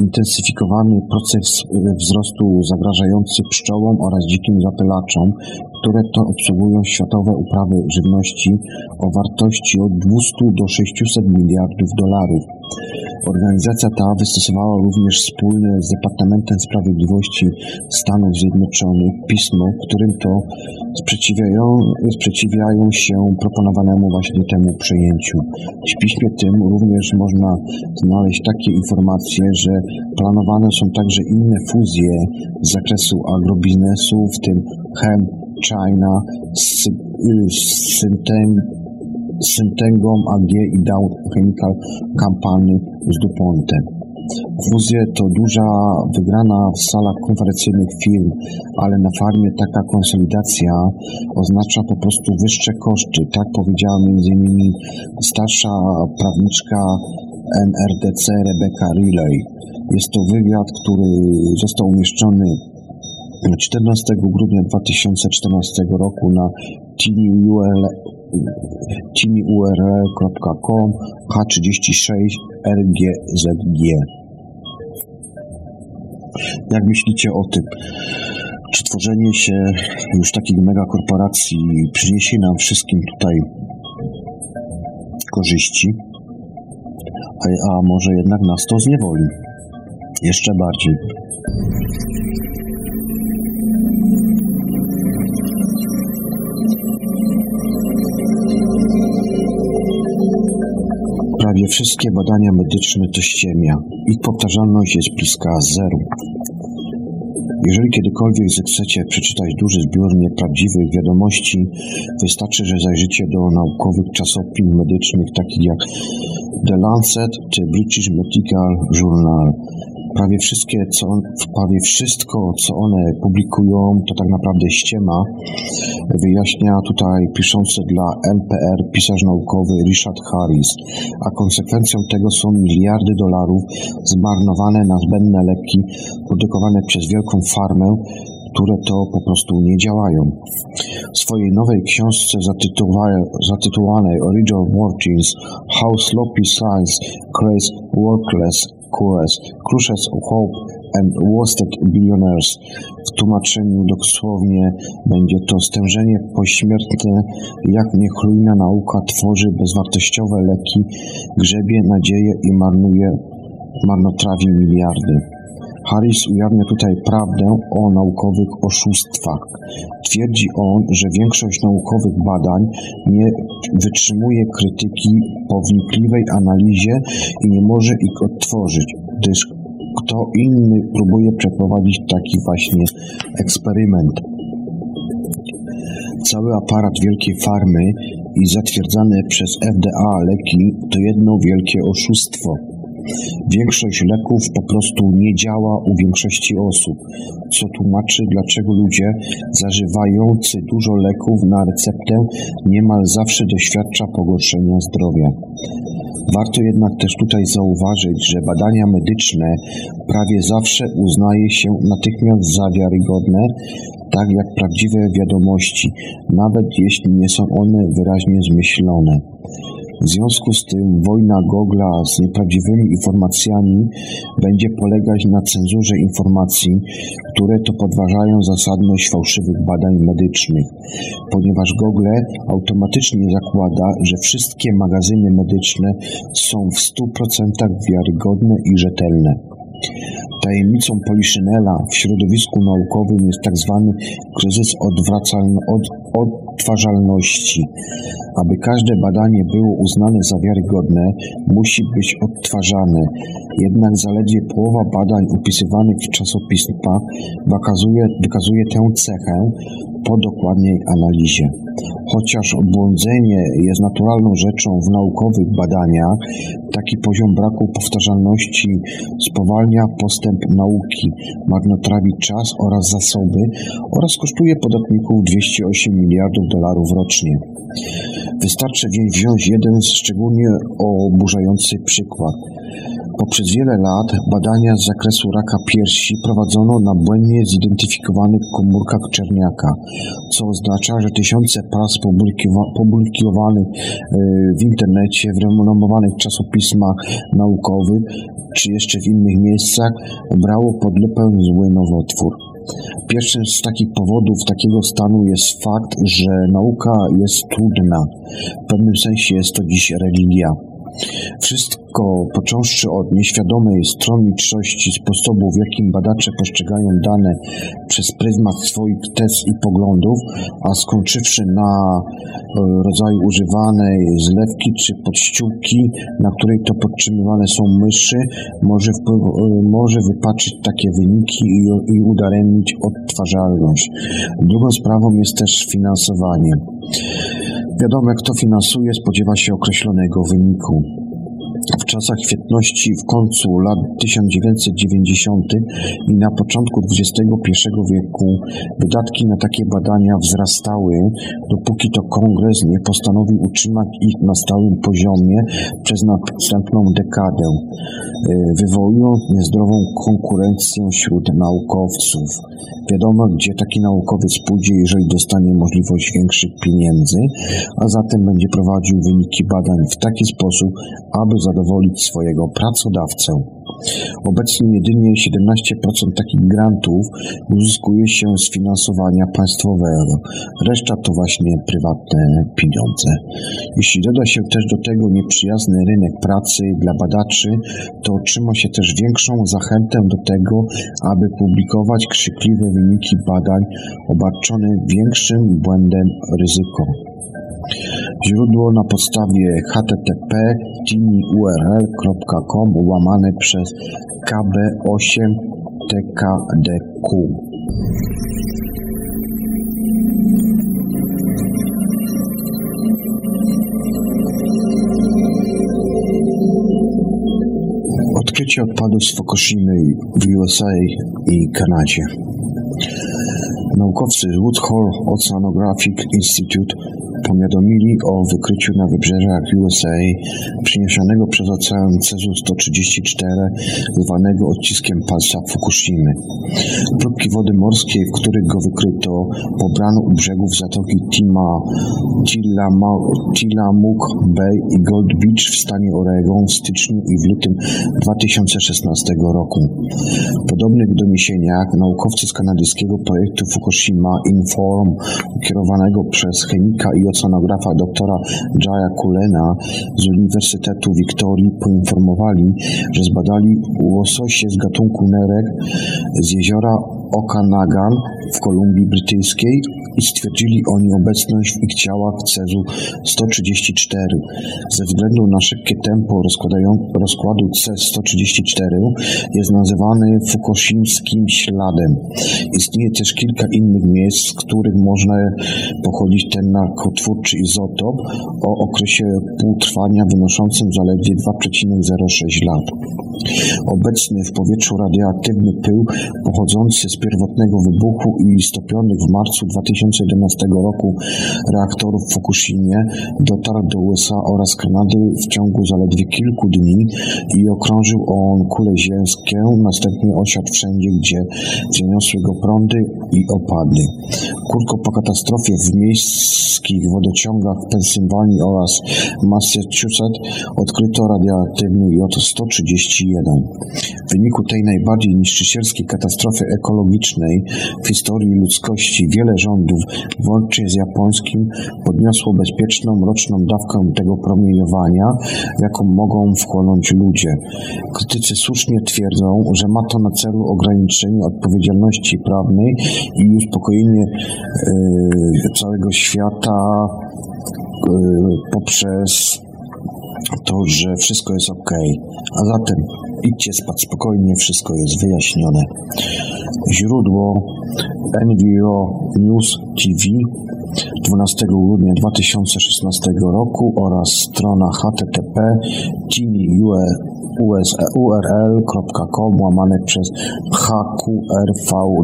intensyfikowany proces wzrostu zagrażający pszczołom oraz dzikim zapylaczom, które to obsługują światowe uprawy żywności o wartości od 200 do 600 miliardów dolarów. Organizacja ta wystosowała również wspólne z Departamentem Sprawiedliwości Stanów Zjednoczonych pismo, w którym to sprzeciwiają, sprzeciwiają się proponowanemu właśnie temu przejęciu. W piśmie tym również można znaleźć takie informacje, że planowane są także inne fuzje z zakresu agrobiznesu, w tym Hemp China, Syntengą AG i Dow Chemical Company z DuPontem. Fuzje to duża wygrana w salach konferencyjnych firm, ale na farmie taka konsolidacja oznacza po prostu wyższe koszty. Tak powiedziała m.in. starsza prawniczka NRDC Rebecca Riley. Jest to wywiad, który został umieszczony 14 grudnia 2014 roku na tinyurl.com H36RGZG. Jak myślicie o tym? Czy tworzenie się już takiej megakorporacji przyniesie nam wszystkim tutaj korzyści? A, a może jednak nas to zniewoli? Jeszcze bardziej. Prawie wszystkie badania medyczne to ściemia. Ich powtarzalność jest bliska zeru. Jeżeli kiedykolwiek zechcecie przeczytać duży zbiór nieprawdziwych wiadomości, wystarczy, że zajrzycie do naukowych czasopism medycznych takich jak The Lancet czy British Medical Journal. Prawie wszystkie, co, prawie wszystko, co one publikują, to tak naprawdę ściema, wyjaśnia tutaj piszący dla NPR pisarz naukowy Richard Harris, a konsekwencją tego są miliardy dolarów zmarnowane na zbędne leki produkowane przez wielką farmę, które to po prostu nie działają. W swojej nowej książce zatytułowanej Original Workings How Sloppy Science Creates Workless Cures, Crushes Hope and Wasted Billionaires. W tłumaczeniu dosłownie będzie to stężenie pośmiertne, jak niechlujna nauka tworzy bezwartościowe leki, grzebie nadzieję i marnuje, marnotrawi miliardy. Harris ujawnia tutaj prawdę o naukowych oszustwach. Twierdzi on, że większość naukowych badań nie wytrzymuje krytyki po wnikliwej analizie i nie może ich odtworzyć, gdyż kto inny próbuje przeprowadzić taki właśnie eksperyment. Cały aparat wielkiej farmy i zatwierdzane przez FDA leki to jedno wielkie oszustwo. Większość leków po prostu nie działa u większości osób, co tłumaczy, dlaczego ludzie zażywający dużo leków na receptę niemal zawsze doświadcza pogorszenia zdrowia. Warto jednak też tutaj zauważyć, że badania medyczne prawie zawsze uznaje się natychmiast za wiarygodne, tak jak prawdziwe wiadomości, nawet jeśli nie są one wyraźnie zmyślone. W związku z tym wojna Gogla z nieprawdziwymi informacjami będzie polegać na cenzurze informacji, które to podważają zasadność fałszywych badań medycznych, ponieważ Google automatycznie zakłada, że wszystkie magazyny medyczne są w 100% wiarygodne i rzetelne. Tajemnicą Poliszynela w środowisku naukowym jest tak zwany kryzys od, odtwarzalności. Aby każde badanie było uznane za wiarygodne, musi być odtwarzane. Jednak zaledwie połowa badań opisywanych w czasopismach wykazuje, wykazuje tę cechę po dokładnej analizie. Chociaż błądzenie jest naturalną rzeczą w naukowych badaniach, taki poziom braku powtarzalności spowalnia postęp nauki, marnotrawi czas oraz zasoby oraz kosztuje podatników 208 miliardów dolarów rocznie. Wystarczy więc wziąć jeden szczególnie oburzający przykład. Poprzez wiele lat badania z zakresu raka piersi prowadzono na błędnie zidentyfikowanych komórkach czerniaka, co oznacza, że tysiące prac publikowanych e, w internecie, w renomowanych czasopismach naukowych czy jeszcze w innych miejscach brało pod lupę zły nowotwór. Pierwszym z takich powodów takiego stanu jest fakt, że nauka jest trudna. W pewnym sensie jest to dziś religia. Wszystko, począwszy od nieświadomej stronniczości sposobu, w jakim badacze postrzegają dane przez pryzmat swoich tez i poglądów, a skończywszy na e, rodzaju używanej zlewki czy podściółki, na której to podtrzymywane są myszy, może, wpływ, e, może wypaczyć takie wyniki i, i udaremnić odtwarzalność. Drugą sprawą jest też finansowanie. Wiadomo, kto finansuje, spodziewa się określonego wyniku. W czasach świetności w końcu lat 1990 i na początku XXI wieku wydatki na takie badania wzrastały, dopóki to kongres nie postanowił utrzymać ich na stałym poziomie przez następną dekadę, y, wywołując niezdrową konkurencję wśród naukowców. Wiadomo, gdzie taki naukowiec pójdzie, jeżeli dostanie możliwość większych pieniędzy, a zatem będzie prowadził wyniki badań w taki sposób, aby zadowolić swojego pracodawcę. Obecnie jedynie 17% takich grantów uzyskuje się z finansowania państwowego. Reszta to właśnie prywatne pieniądze. Jeśli doda się też do tego nieprzyjazny rynek pracy dla badaczy, to otrzyma się też większą zachętę do tego, aby publikować krzykliwe wyniki badań obarczone większym błędem ryzyko. Źródło na podstawie http tinyurl.com łamane przez kb8 tkdq. Odkrycie odpadów z Fukushimy w USA i Kanadzie. Naukowcy z Woodhull Oceanographic Institute powiadomili o wykryciu na wybrzeżach USA przyniesionego przez ocean Cezu-134 zwanego odciskiem palca Fukushimy. Próbki wody morskiej, w których go wykryto, pobrano u brzegów zatoki Tillamook Bay i Gold Beach w stanie Oregon w styczniu i w lutym 2016 roku. W podobnych doniesieniach naukowcy z kanadyjskiego projektu Fukushima Inform kierowanego przez chemika i oceanografa doktora Jaya Kulena z Uniwersytetu Wiktorii poinformowali, że zbadali łososie z gatunku nerek z jeziora Okanagan w Kolumbii Brytyjskiej i stwierdzili oni obecność w ich ciałach cezu 134. Ze względu na szybkie tempo rozkładu C-134 jest nazywany fukushimskim śladem. Istnieje też kilka innych miejsc, z których można pochodzić ten narkotwórczy izotop o okresie półtrwania wynoszącym zaledwie 2,06 lat. Obecny w powietrzu radioaktywny pył pochodzący z pierwotnego wybuchu i stopionych w marcu 2011 roku reaktorów w Fukushimie dotarł do USA oraz Kanady w ciągu zaledwie kilku dni i okrążył on kulę ziemską, następnie osiadł wszędzie, gdzie przeniosły go prądy i opady. Krótko po katastrofie w miejskich wodociągach w Pensylwanii oraz Massachusetts odkryto radioaktywny J-131. W wyniku tej najbardziej niszczycielskiej katastrofy ekologicznej w historii ludzkości wiele rządów, włącznie z japońskim, podniosło bezpieczną roczną dawkę tego promieniowania, jaką mogą wchłonąć ludzie. Krytycy słusznie twierdzą, że ma to na celu ograniczenie odpowiedzialności prawnej i uspokojenie yy, całego świata yy, poprzez to, że wszystko jest ok. A zatem idźcie spać spokojnie, wszystko jest wyjaśnione. Źródło NVO News TV 12 grudnia 2016 roku oraz strona http url.com łamane przez HQRVDUN.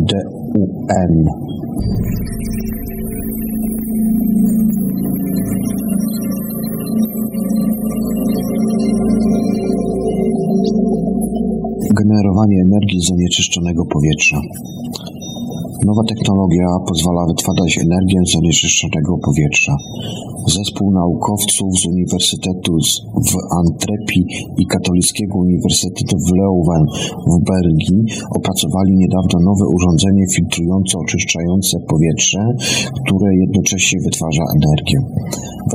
Generowanie energii z zanieczyszczonego powietrza. Nowa technologia pozwala wytwarzać energię z zanieczyszczonego powietrza. Zespół naukowców z Uniwersytetu w Antwerpii i Katolickiego Uniwersytetu w Leuven w Belgii opracowali niedawno nowe urządzenie filtrująco-oczyszczające powietrze, które jednocześnie wytwarza energię.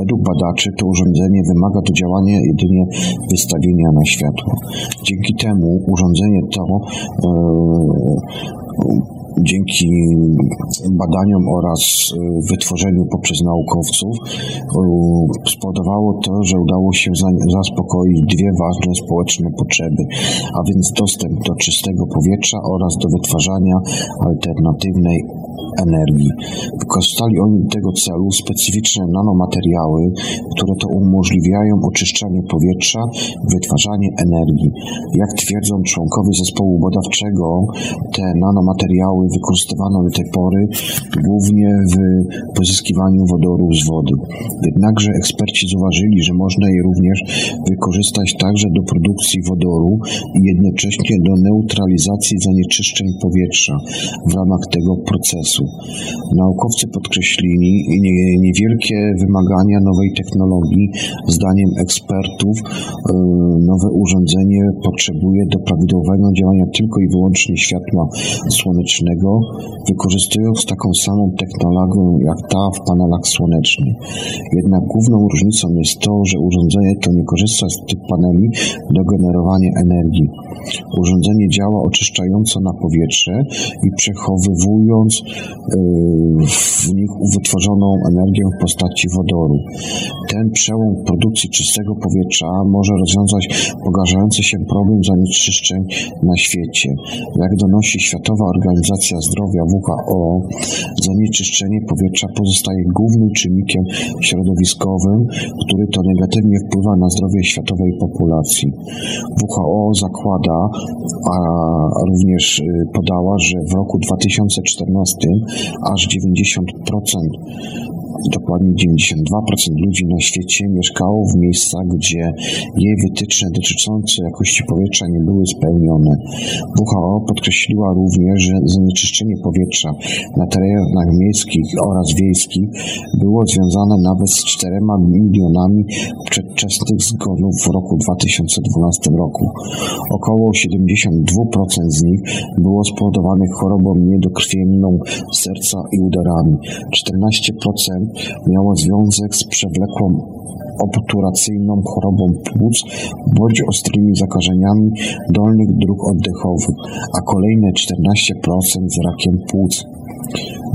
Według badaczy to urządzenie wymaga do działania jedynie wystawienia na światło. Dzięki temu urządzenie to yy, dzięki badaniom oraz e, wytworzeniu poprzez naukowców e, spowodowało to, że udało się zaspokoić dwie ważne społeczne potrzeby, a więc dostęp do czystego powietrza oraz do wytwarzania alternatywnej energii. Wykorzystali oni do tego celu specyficzne nanomateriały, które to umożliwiają oczyszczanie powietrza wytwarzanie energii. Jak twierdzą członkowie zespołu badawczego, te nanomateriały wykorzystywano do tej pory głównie w pozyskiwaniu wodoru z wody. Jednakże eksperci zauważyli, że można je również wykorzystać także do produkcji wodoru i jednocześnie do neutralizacji zanieczyszczeń powietrza w ramach tego procesu. Naukowcy podkreślili niewielkie wymagania nowej technologii. Zdaniem ekspertów e, nowe urządzenie potrzebuje do prawidłowego działania tylko i wyłącznie światła słonecznego, wykorzystując taką samą technologię jak ta w panelach słonecznych. Jednak główną różnicą jest to, że urządzenie to nie korzysta z tych paneli do generowania energii. Urządzenie działa oczyszczająco na powietrze i przechowywując w nich wytworzoną energię w postaci wodoru. Ten przełom produkcji czystego powietrza może rozwiązać pogarszający się problem zanieczyszczeń na świecie. Jak donosi Światowa Organizacja Zdrowia WHO, zanieczyszczenie powietrza pozostaje głównym czynnikiem środowiskowym, który to negatywnie wpływa na zdrowie światowej populacji. WHO zakłada, a również y, podała, że w roku 2014 aż 90% dokładnie 92% ludzi na świecie mieszkało w miejscach, gdzie jej wytyczne dotyczące jakości powietrza nie były spełnione. WHO podkreśliła również, że zanieczyszczenie powietrza na terenach miejskich oraz wiejskich było związane nawet z 4 milionami przedwczesnych zgonów w roku 2012 roku. Około 72% z nich było spowodowanych chorobą niedokrwienną serca i udarami. 14% miało związek z przewlekłą obturacyjną chorobą płuc bądź ostrymi zakażeniami dolnych dróg oddechowych, a kolejne 14% z rakiem płuc.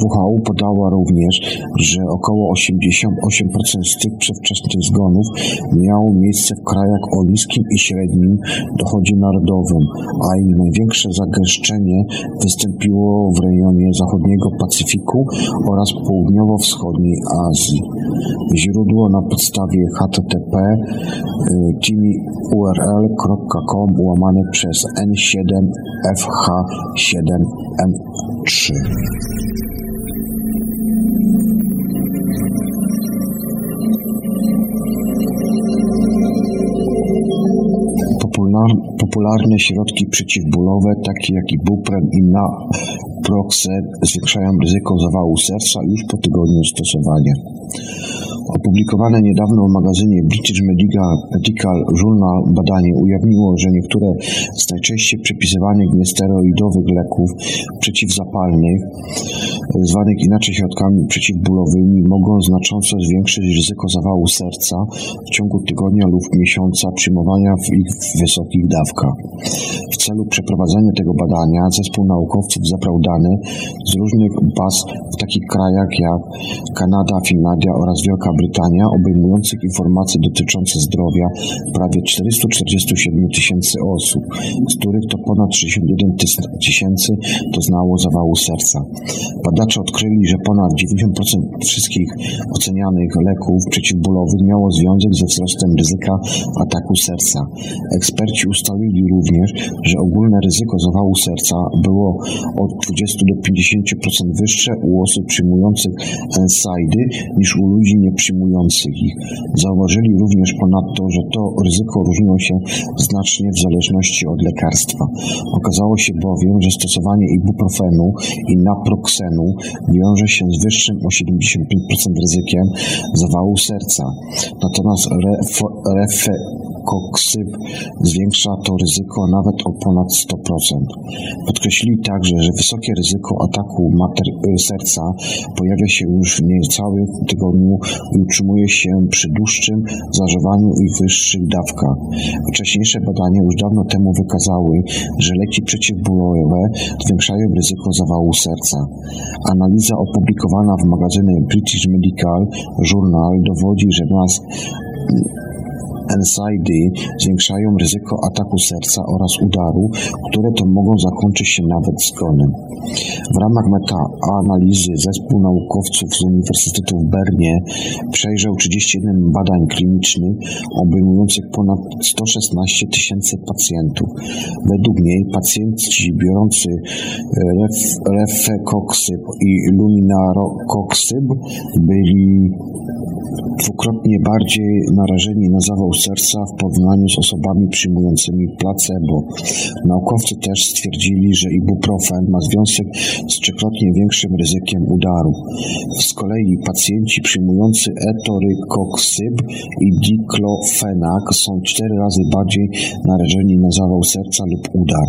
WHO podała również, że około 88% z tych przedwczesnych zgonów miało miejsce w krajach o niskim i średnim dochodzie narodowym, a ich największe zagęszczenie wystąpiło w rejonie zachodniego Pacyfiku oraz południowo-wschodniej Azji. Źródło na podstawie http tinyurl.com łamane przez N7FH7M3 Popularne środki przeciwbólowe, takie jak ibuprofen i naproxen, zwiększają ryzyko zawału serca już po tygodniu stosowania. Opublikowane niedawno w magazynie British Medical Journal badanie ujawniło, że niektóre z najczęściej przepisywanych niesteroidowych leków przeciwzapalnych, zwanych inaczej środkami przeciwbólowymi, mogą znacząco zwiększyć ryzyko zawału serca w ciągu tygodnia lub miesiąca przyjmowania w ich wysokich dawkach. W celu przeprowadzenia tego badania zespół naukowców zabrał dane z różnych baz w takich krajach jak Kanada, Finlandia oraz Wielka Brytania, obejmujących informacje dotyczące zdrowia prawie 447 tysięcy osób, z których to ponad 61 tysięcy doznało zawału serca. Badacze odkryli, że ponad 90% wszystkich ocenianych leków przeciwbólowych miało związek ze wzrostem ryzyka ataku serca. Eksperci ustalili również, że ogólne ryzyko zawału serca było od 20 do 50% wyższe u osób przyjmujących NSAIDy niż u ludzi nieprzyjmujących ich. Zauważyli również ponadto, że to ryzyko różniło się znacznie w zależności od lekarstwa. Okazało się bowiem, że stosowanie ibuprofenu i naproxenu wiąże się z wyższym o 75% ryzykiem zawału serca. Natomiast refekoksyb zwiększa to ryzyko nawet o ponad 100%. Podkreślili także, że wysokie ryzyko ataku serca pojawia się już w niecałym tygodniu i utrzymuje się przy dłuższym zażywaniu i wyższych dawkach. Wcześniejsze badania już dawno temu wykazały, że leki przeciwbólowe zwiększają ryzyko zawału serca. Analiza opublikowana w magazynie British Medical Journal dowodzi, że nas NSAID zwiększają ryzyko ataku serca oraz udaru, które to mogą zakończyć się nawet zgonem. W ramach metaanalizy zespół naukowców z Uniwersytetu w Bernie przejrzał 31 badań klinicznych obejmujących ponad 116 tysięcy pacjentów. Według niej pacjenci biorący ref, refekoksyb i luminarokoksyb byli dwukrotnie bardziej narażeni na zawał serca w porównaniu z osobami przyjmującymi placebo. Naukowcy też stwierdzili, że ibuprofen ma związek z trzykrotnie większym ryzykiem udaru. Z kolei pacjenci przyjmujący etorykoksyb i diklofenak są cztery razy bardziej narażeni na zawał serca lub udar.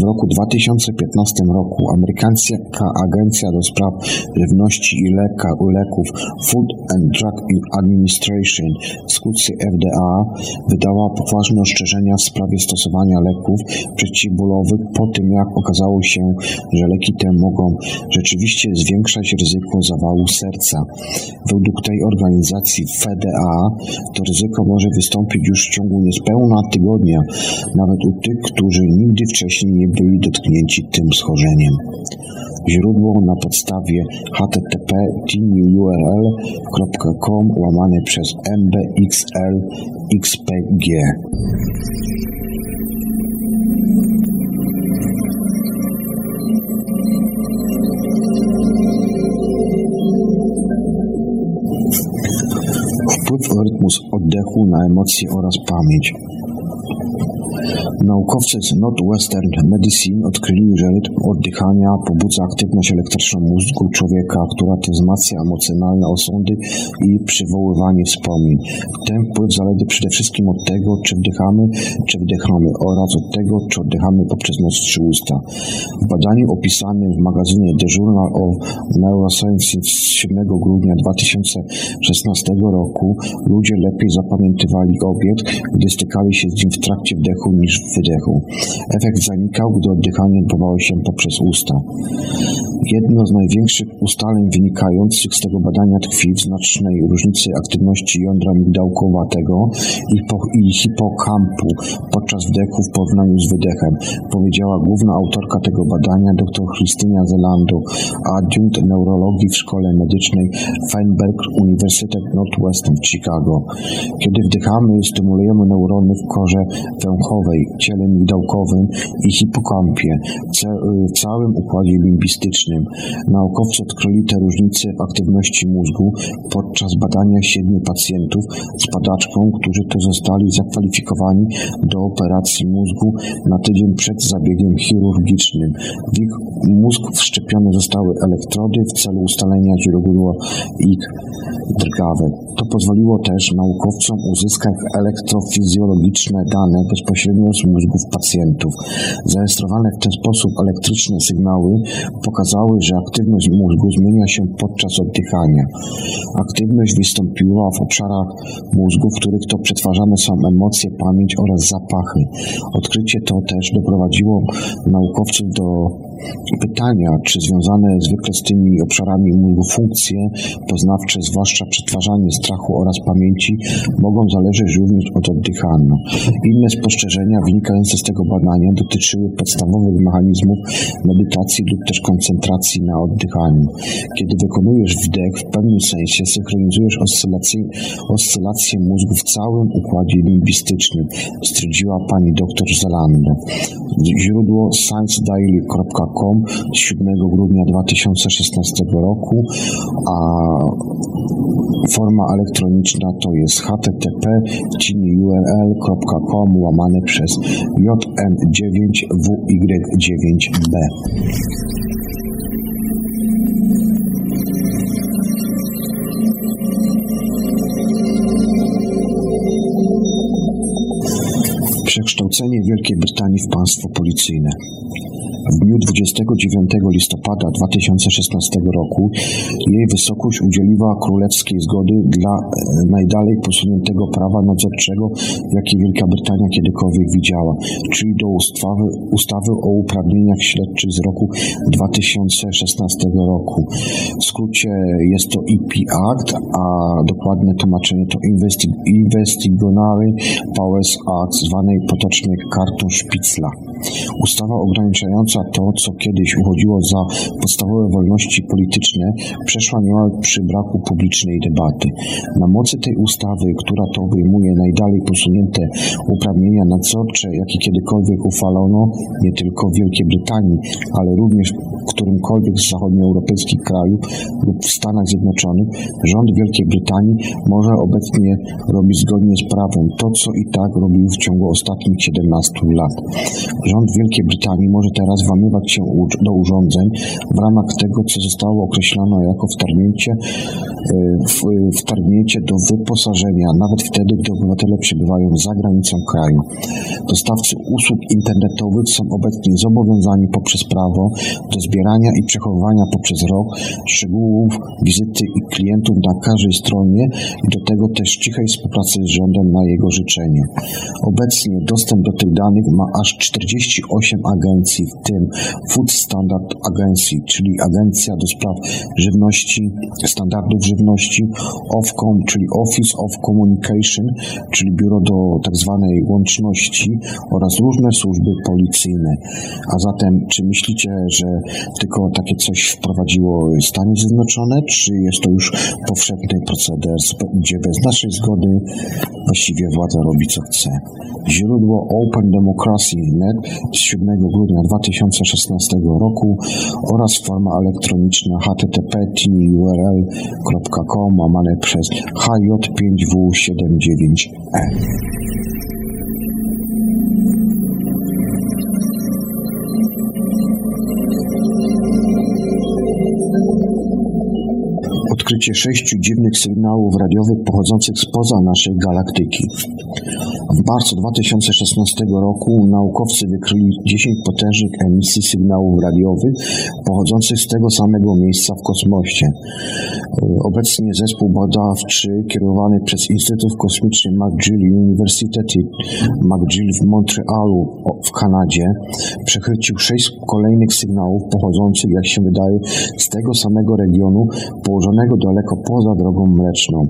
W roku 2015 roku amerykańska agencja do spraw żywności i leka, leków Food and Drug Administration, skrótce FDA, wydała poważne ostrzeżenia w sprawie stosowania leków przeciwbólowych po tym, jak okazało się, że leki te mogą rzeczywiście zwiększać ryzyko zawału serca. Według tej organizacji FDA to ryzyko może wystąpić już w ciągu niespełna tygodnia, nawet u tych, którzy nigdy wcześniej nie byli dotknięci tym schorzeniem. Źródło na podstawie http tinyurl.com łamane przez mbxlxpg. Wpływ rytmus oddechu na emocje oraz pamięć. Naukowcy z Northwestern Medicine odkryli, że rytm oddychania pobudza aktywność elektryczną mózgu człowieka, która to wzmacnia emocjonalne osądy i przywoływanie wspomnień. Ten wpływ zależy przede wszystkim od tego, czy wdychamy, czy wdychamy oraz od tego, czy oddychamy poprzez nos czy usta. W badaniu opisanym w magazynie The Journal of Neuroscience z 7 grudnia 2016 roku ludzie lepiej zapamiętywali obiekt, gdy stykali się z nim w trakcie wdechu niż w wydechu. Efekt zanikał, gdy oddychanie odbywało się poprzez usta. Jedno z największych ustaleń wynikających z tego badania tkwi w znacznej różnicy aktywności jądra migdałkowatego i, po, i hipokampu podczas wdechu w porównaniu z wydechem, powiedziała główna autorka tego badania dr Christina Zelando, adiunkt neurologii w Szkole Medycznej Feinberg University Northwestern w Chicago. Kiedy wdychamy, stymulujemy neurony w korze węchowej, ciele migdałkowym i hipokampie, w całym układzie limbistycznym. Naukowcy odkryli te różnice w aktywności mózgu podczas badania siedmiu pacjentów z padaczką, którzy to zostali zakwalifikowani do operacji mózgu na tydzień przed zabiegiem chirurgicznym. W ich mózg wszczepione zostały elektrody w celu ustalenia źródła ich drgawek. To pozwoliło też naukowcom uzyskać elektrofizjologiczne dane bezpośrednio z mózgów pacjentów. Zarejestrowane w ten sposób elektryczne sygnały pokazały, że aktywność mózgu zmienia się podczas oddychania. Aktywność wystąpiła w obszarach mózgu, w których to przetwarzane są emocje, pamięć oraz zapachy. Odkrycie to też doprowadziło naukowców do pytania, czy związane zwykle z tymi obszarami mózgu funkcje poznawcze, zwłaszcza przetwarzanie strachu oraz pamięci, mogą zależeć również od oddychania. Inne spostrzeżenia wynikające z tego badania dotyczyły podstawowych mechanizmów medytacji lub też koncentracji na oddychaniu. Kiedy wykonujesz wdech, w pewnym sensie synchronizujesz oscylacje, oscylacje mózgu w całym układzie limbistycznym, stwierdziła pani dr Zalando. Źródło sciencedaily.com z 7 grudnia 2016 roku, a forma elektroniczna to jest http url.com łamane przez jm9wy9b. Przekształcenie Wielkiej Brytanii w państwo policyjne. W dniu 29 listopada 2016 roku jej wysokość udzieliła królewskiej zgody dla e, najdalej posuniętego prawa nadzorczego, jakie Wielka Brytania kiedykolwiek widziała, czyli do ustawy, ustawy o uprawnieniach śledczych z roku 2016 roku. W skrócie jest to EP Act, a dokładne tłumaczenie to Investigatory Powers Act, zwanej potocznie kartą Szpicla. Ustawa ograniczająca to, co kiedyś uchodziło za podstawowe wolności polityczne, przeszła niemal przy braku publicznej debaty. Na mocy tej ustawy, która to obejmuje najdalej posunięte uprawnienia nadzorcze, jakie kiedykolwiek uchwalono nie tylko w Wielkiej Brytanii, ale również w którymkolwiek z zachodnioeuropejskich krajów lub w Stanach Zjednoczonych, rząd Wielkiej Brytanii może obecnie robić zgodnie z prawem to, co i tak robił w ciągu ostatnich 17 lat. Rząd Wielkiej Brytanii może teraz włamywać się do urządzeń w ramach tego, co zostało określone jako wtargnięcie, e, wtargnięcie do wyposażenia, nawet wtedy, gdy obywatele przebywają za granicą kraju. Dostawcy usług internetowych są obecnie zobowiązani poprzez prawo do zbierania i przechowywania poprzez rok szczegółów wizyty i klientów na każdej stronie i do tego też cichej współpracy z rządem na jego życzenie. Obecnie dostęp do tych danych ma aż 48 agencji, w tym Food Standard Agency, czyli Agencja do Spraw Żywności, Standardów Żywności, Ofcom, czyli Office of Communication, czyli Biuro do tzw. Tak łączności oraz różne służby policyjne. A zatem, czy myślicie, że tylko takie coś wprowadziło Stany Zjednoczone, czy jest to już powszechny proceder, gdzie bez naszej zgody właściwie władza robi co chce? Źródło Open Democracy.net z 7 grudnia 2016 roku oraz forma elektroniczna http url.com łamane przez HJ5W79E. Odkrycie sześciu dziwnych sygnałów radiowych pochodzących spoza naszej galaktyki. W marcu 2016 roku naukowcy wykryli 10 potężnych emisji sygnałów radiowych pochodzących z tego samego miejsca w kosmosie. Obecnie zespół badawczy kierowany przez Instytut Kosmiczny McGill University McGill w Montrealu w Kanadzie przechwycił sześć kolejnych sygnałów pochodzących, jak się wydaje, z tego samego regionu położonego daleko poza drogą mleczną.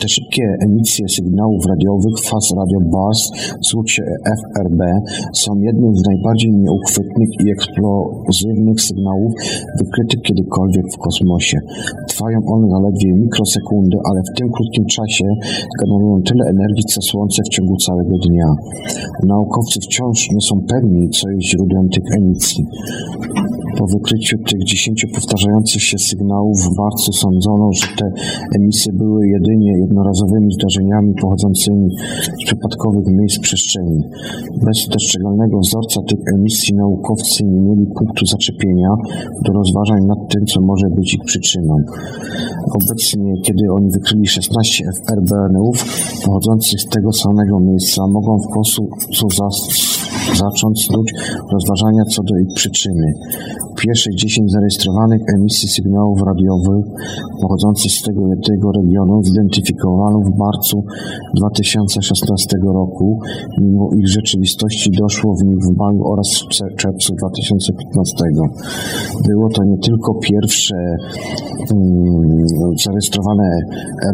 Te szybkie emisje sygnałów radiowych faz radio bars w skrócie FRB są jednym z najbardziej nieuchwytnych i eksplozywnych sygnałów wykrytych kiedykolwiek w kosmosie. Trwają one zaledwie mikrosekundy, ale w tym krótkim czasie generują tyle energii co Słońce w ciągu całego dnia. Naukowcy wciąż nie są pewni, co jest źródłem tych emisji. Po wykryciu tych dziesięciu powtarzających się sygnałów w marcu sądzono, że te emisje były jedynie jednorazowymi zdarzeniami pochodzącymi z przypadkowych miejsc przestrzeni. Bez dostrzegalnego wzorca tych emisji naukowcy nie mieli punktu zaczepienia do rozważań nad tym, co może być ich przyczyną. Obecnie, kiedy oni wykryli 16 FRBN-ów pochodzących z tego samego miejsca, mogą w końcu zacząć snuć rozważania co do ich przyczyny. Pierwsze 10 zarejestrowanych emisji sygnałów radiowych pochodzących z tego jednego regionu zidentyfikowano w marcu 2016 roku. Mimo ich rzeczywistości doszło w nich w maju oraz w czerwcu 2015. Było to nie tylko pierwsze um, zarejestrowane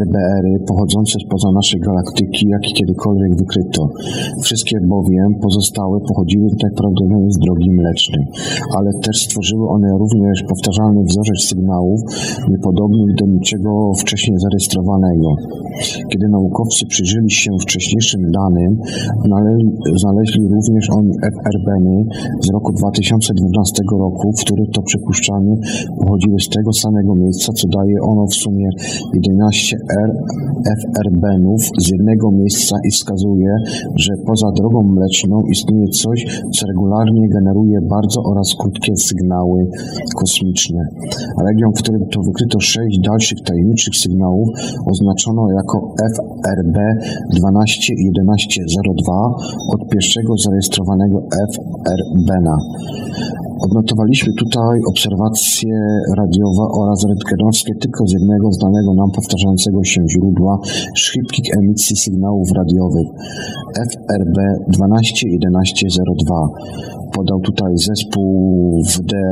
RBR-y pochodzące spoza naszej galaktyki, jak i kiedykolwiek wykryto. Wszystkie bowiem pozostałe pochodziły tak prawdopodobnie z drogi mlecznej, ale też stworzyły one również powtarzalny wzorzec sygnałów, niepodobny do niczego wcześniej zarejestrowanego. Kiedy naukowcy przyjrzeli się wcześniejszym danym, znaleźli również oni FRB-ny z roku 2012 roku, w których to przypuszczalnie pochodziły z tego samego miejsca, co daje ono w sumie 11 R FRB-nów z jednego miejsca i wskazuje, że poza drogą mleczną istnieje coś, co regularnie generuje bardzo oraz krótkie sygnały kosmiczne. Region, w którym to wykryto sześć dalszych tajemniczych sygnałów, oznaczono jako FRB 121102 od pierwszego zarejestrowanego FRB-na. Odnotowaliśmy tutaj obserwacje radiowe oraz rentgenowskie tylko z jednego znanego nam powtarzającego się źródła szybkich emisji sygnałów radiowych FRB 121102. Podał tutaj zespół w The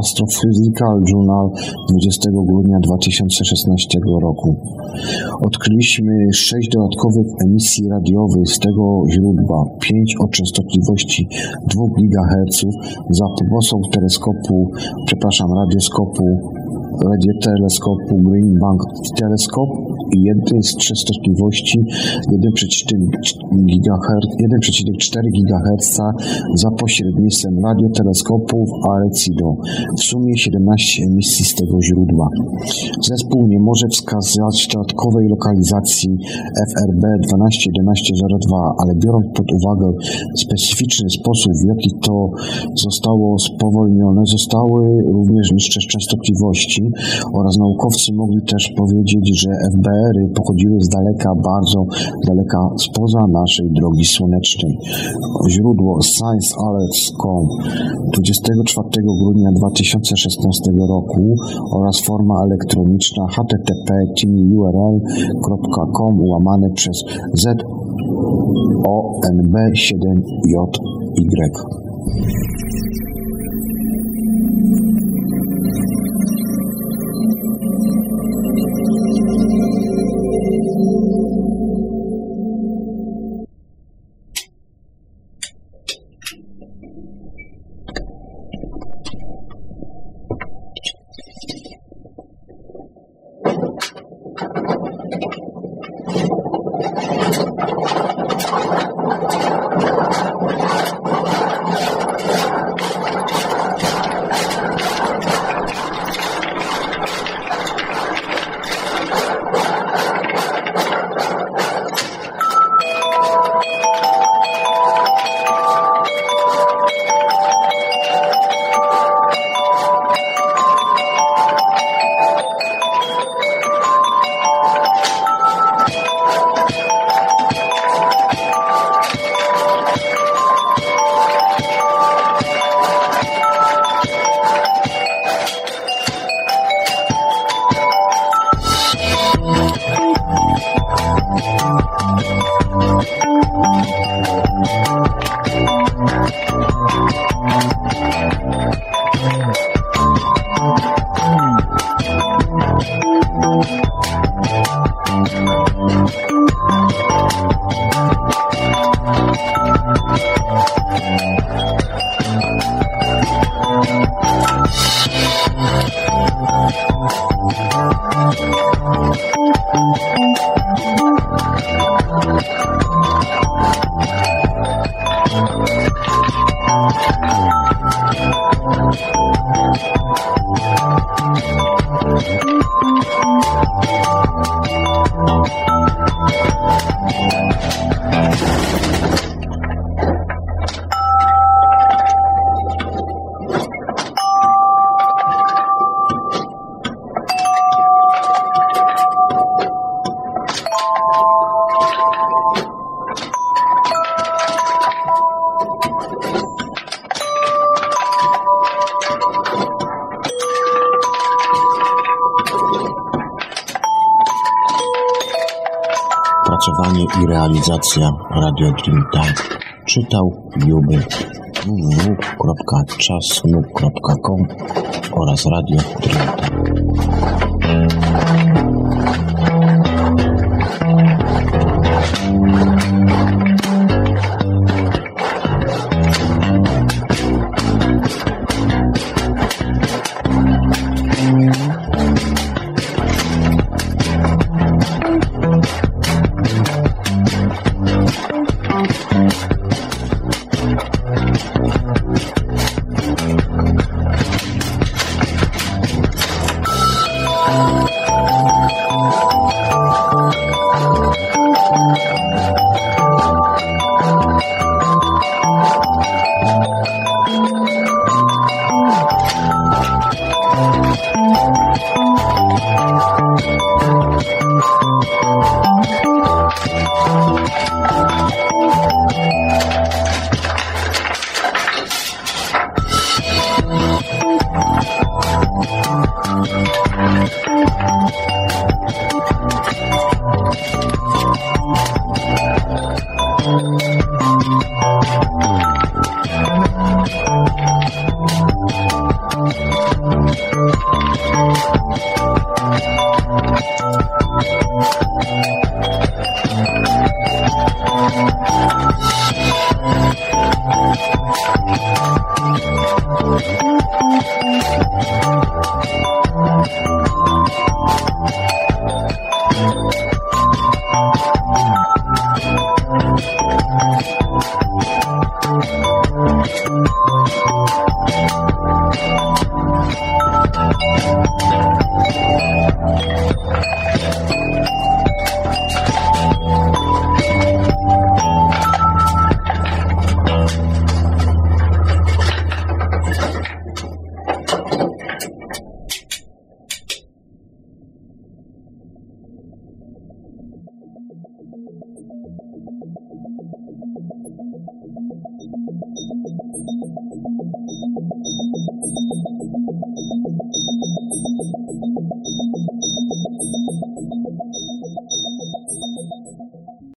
Astrophysical Journal 20 grudnia 2016 roku. Odkryliśmy sześć dodatkowych emisji radiowych z tego źródła, pięć o częstotliwości 2 GHz za pomocą teleskopu, przepraszam, radioskopu radioteleskopu Green Bank Teleskop jednej z częstotliwości 1,4 GHz za pośrednictwem radioteleskopów Arecido. W sumie 17 emisji z tego źródła. Zespół nie może wskazać dodatkowej lokalizacji FRB 121102, ale biorąc pod uwagę specyficzny sposób, w jaki to zostało spowolnione, zostały również niższe częstotliwości oraz naukowcy mogli też powiedzieć, że FBR-y pochodziły z daleka, bardzo daleka spoza naszej drogi słonecznej. Źródło sciencealerts.com 24 grudnia 2016 roku oraz forma elektroniczna http url.com łamane przez ZONB7JY. i realizacja Radio Dreamtime. Czytał Juby www.czasnub.com oraz Radio Thank you.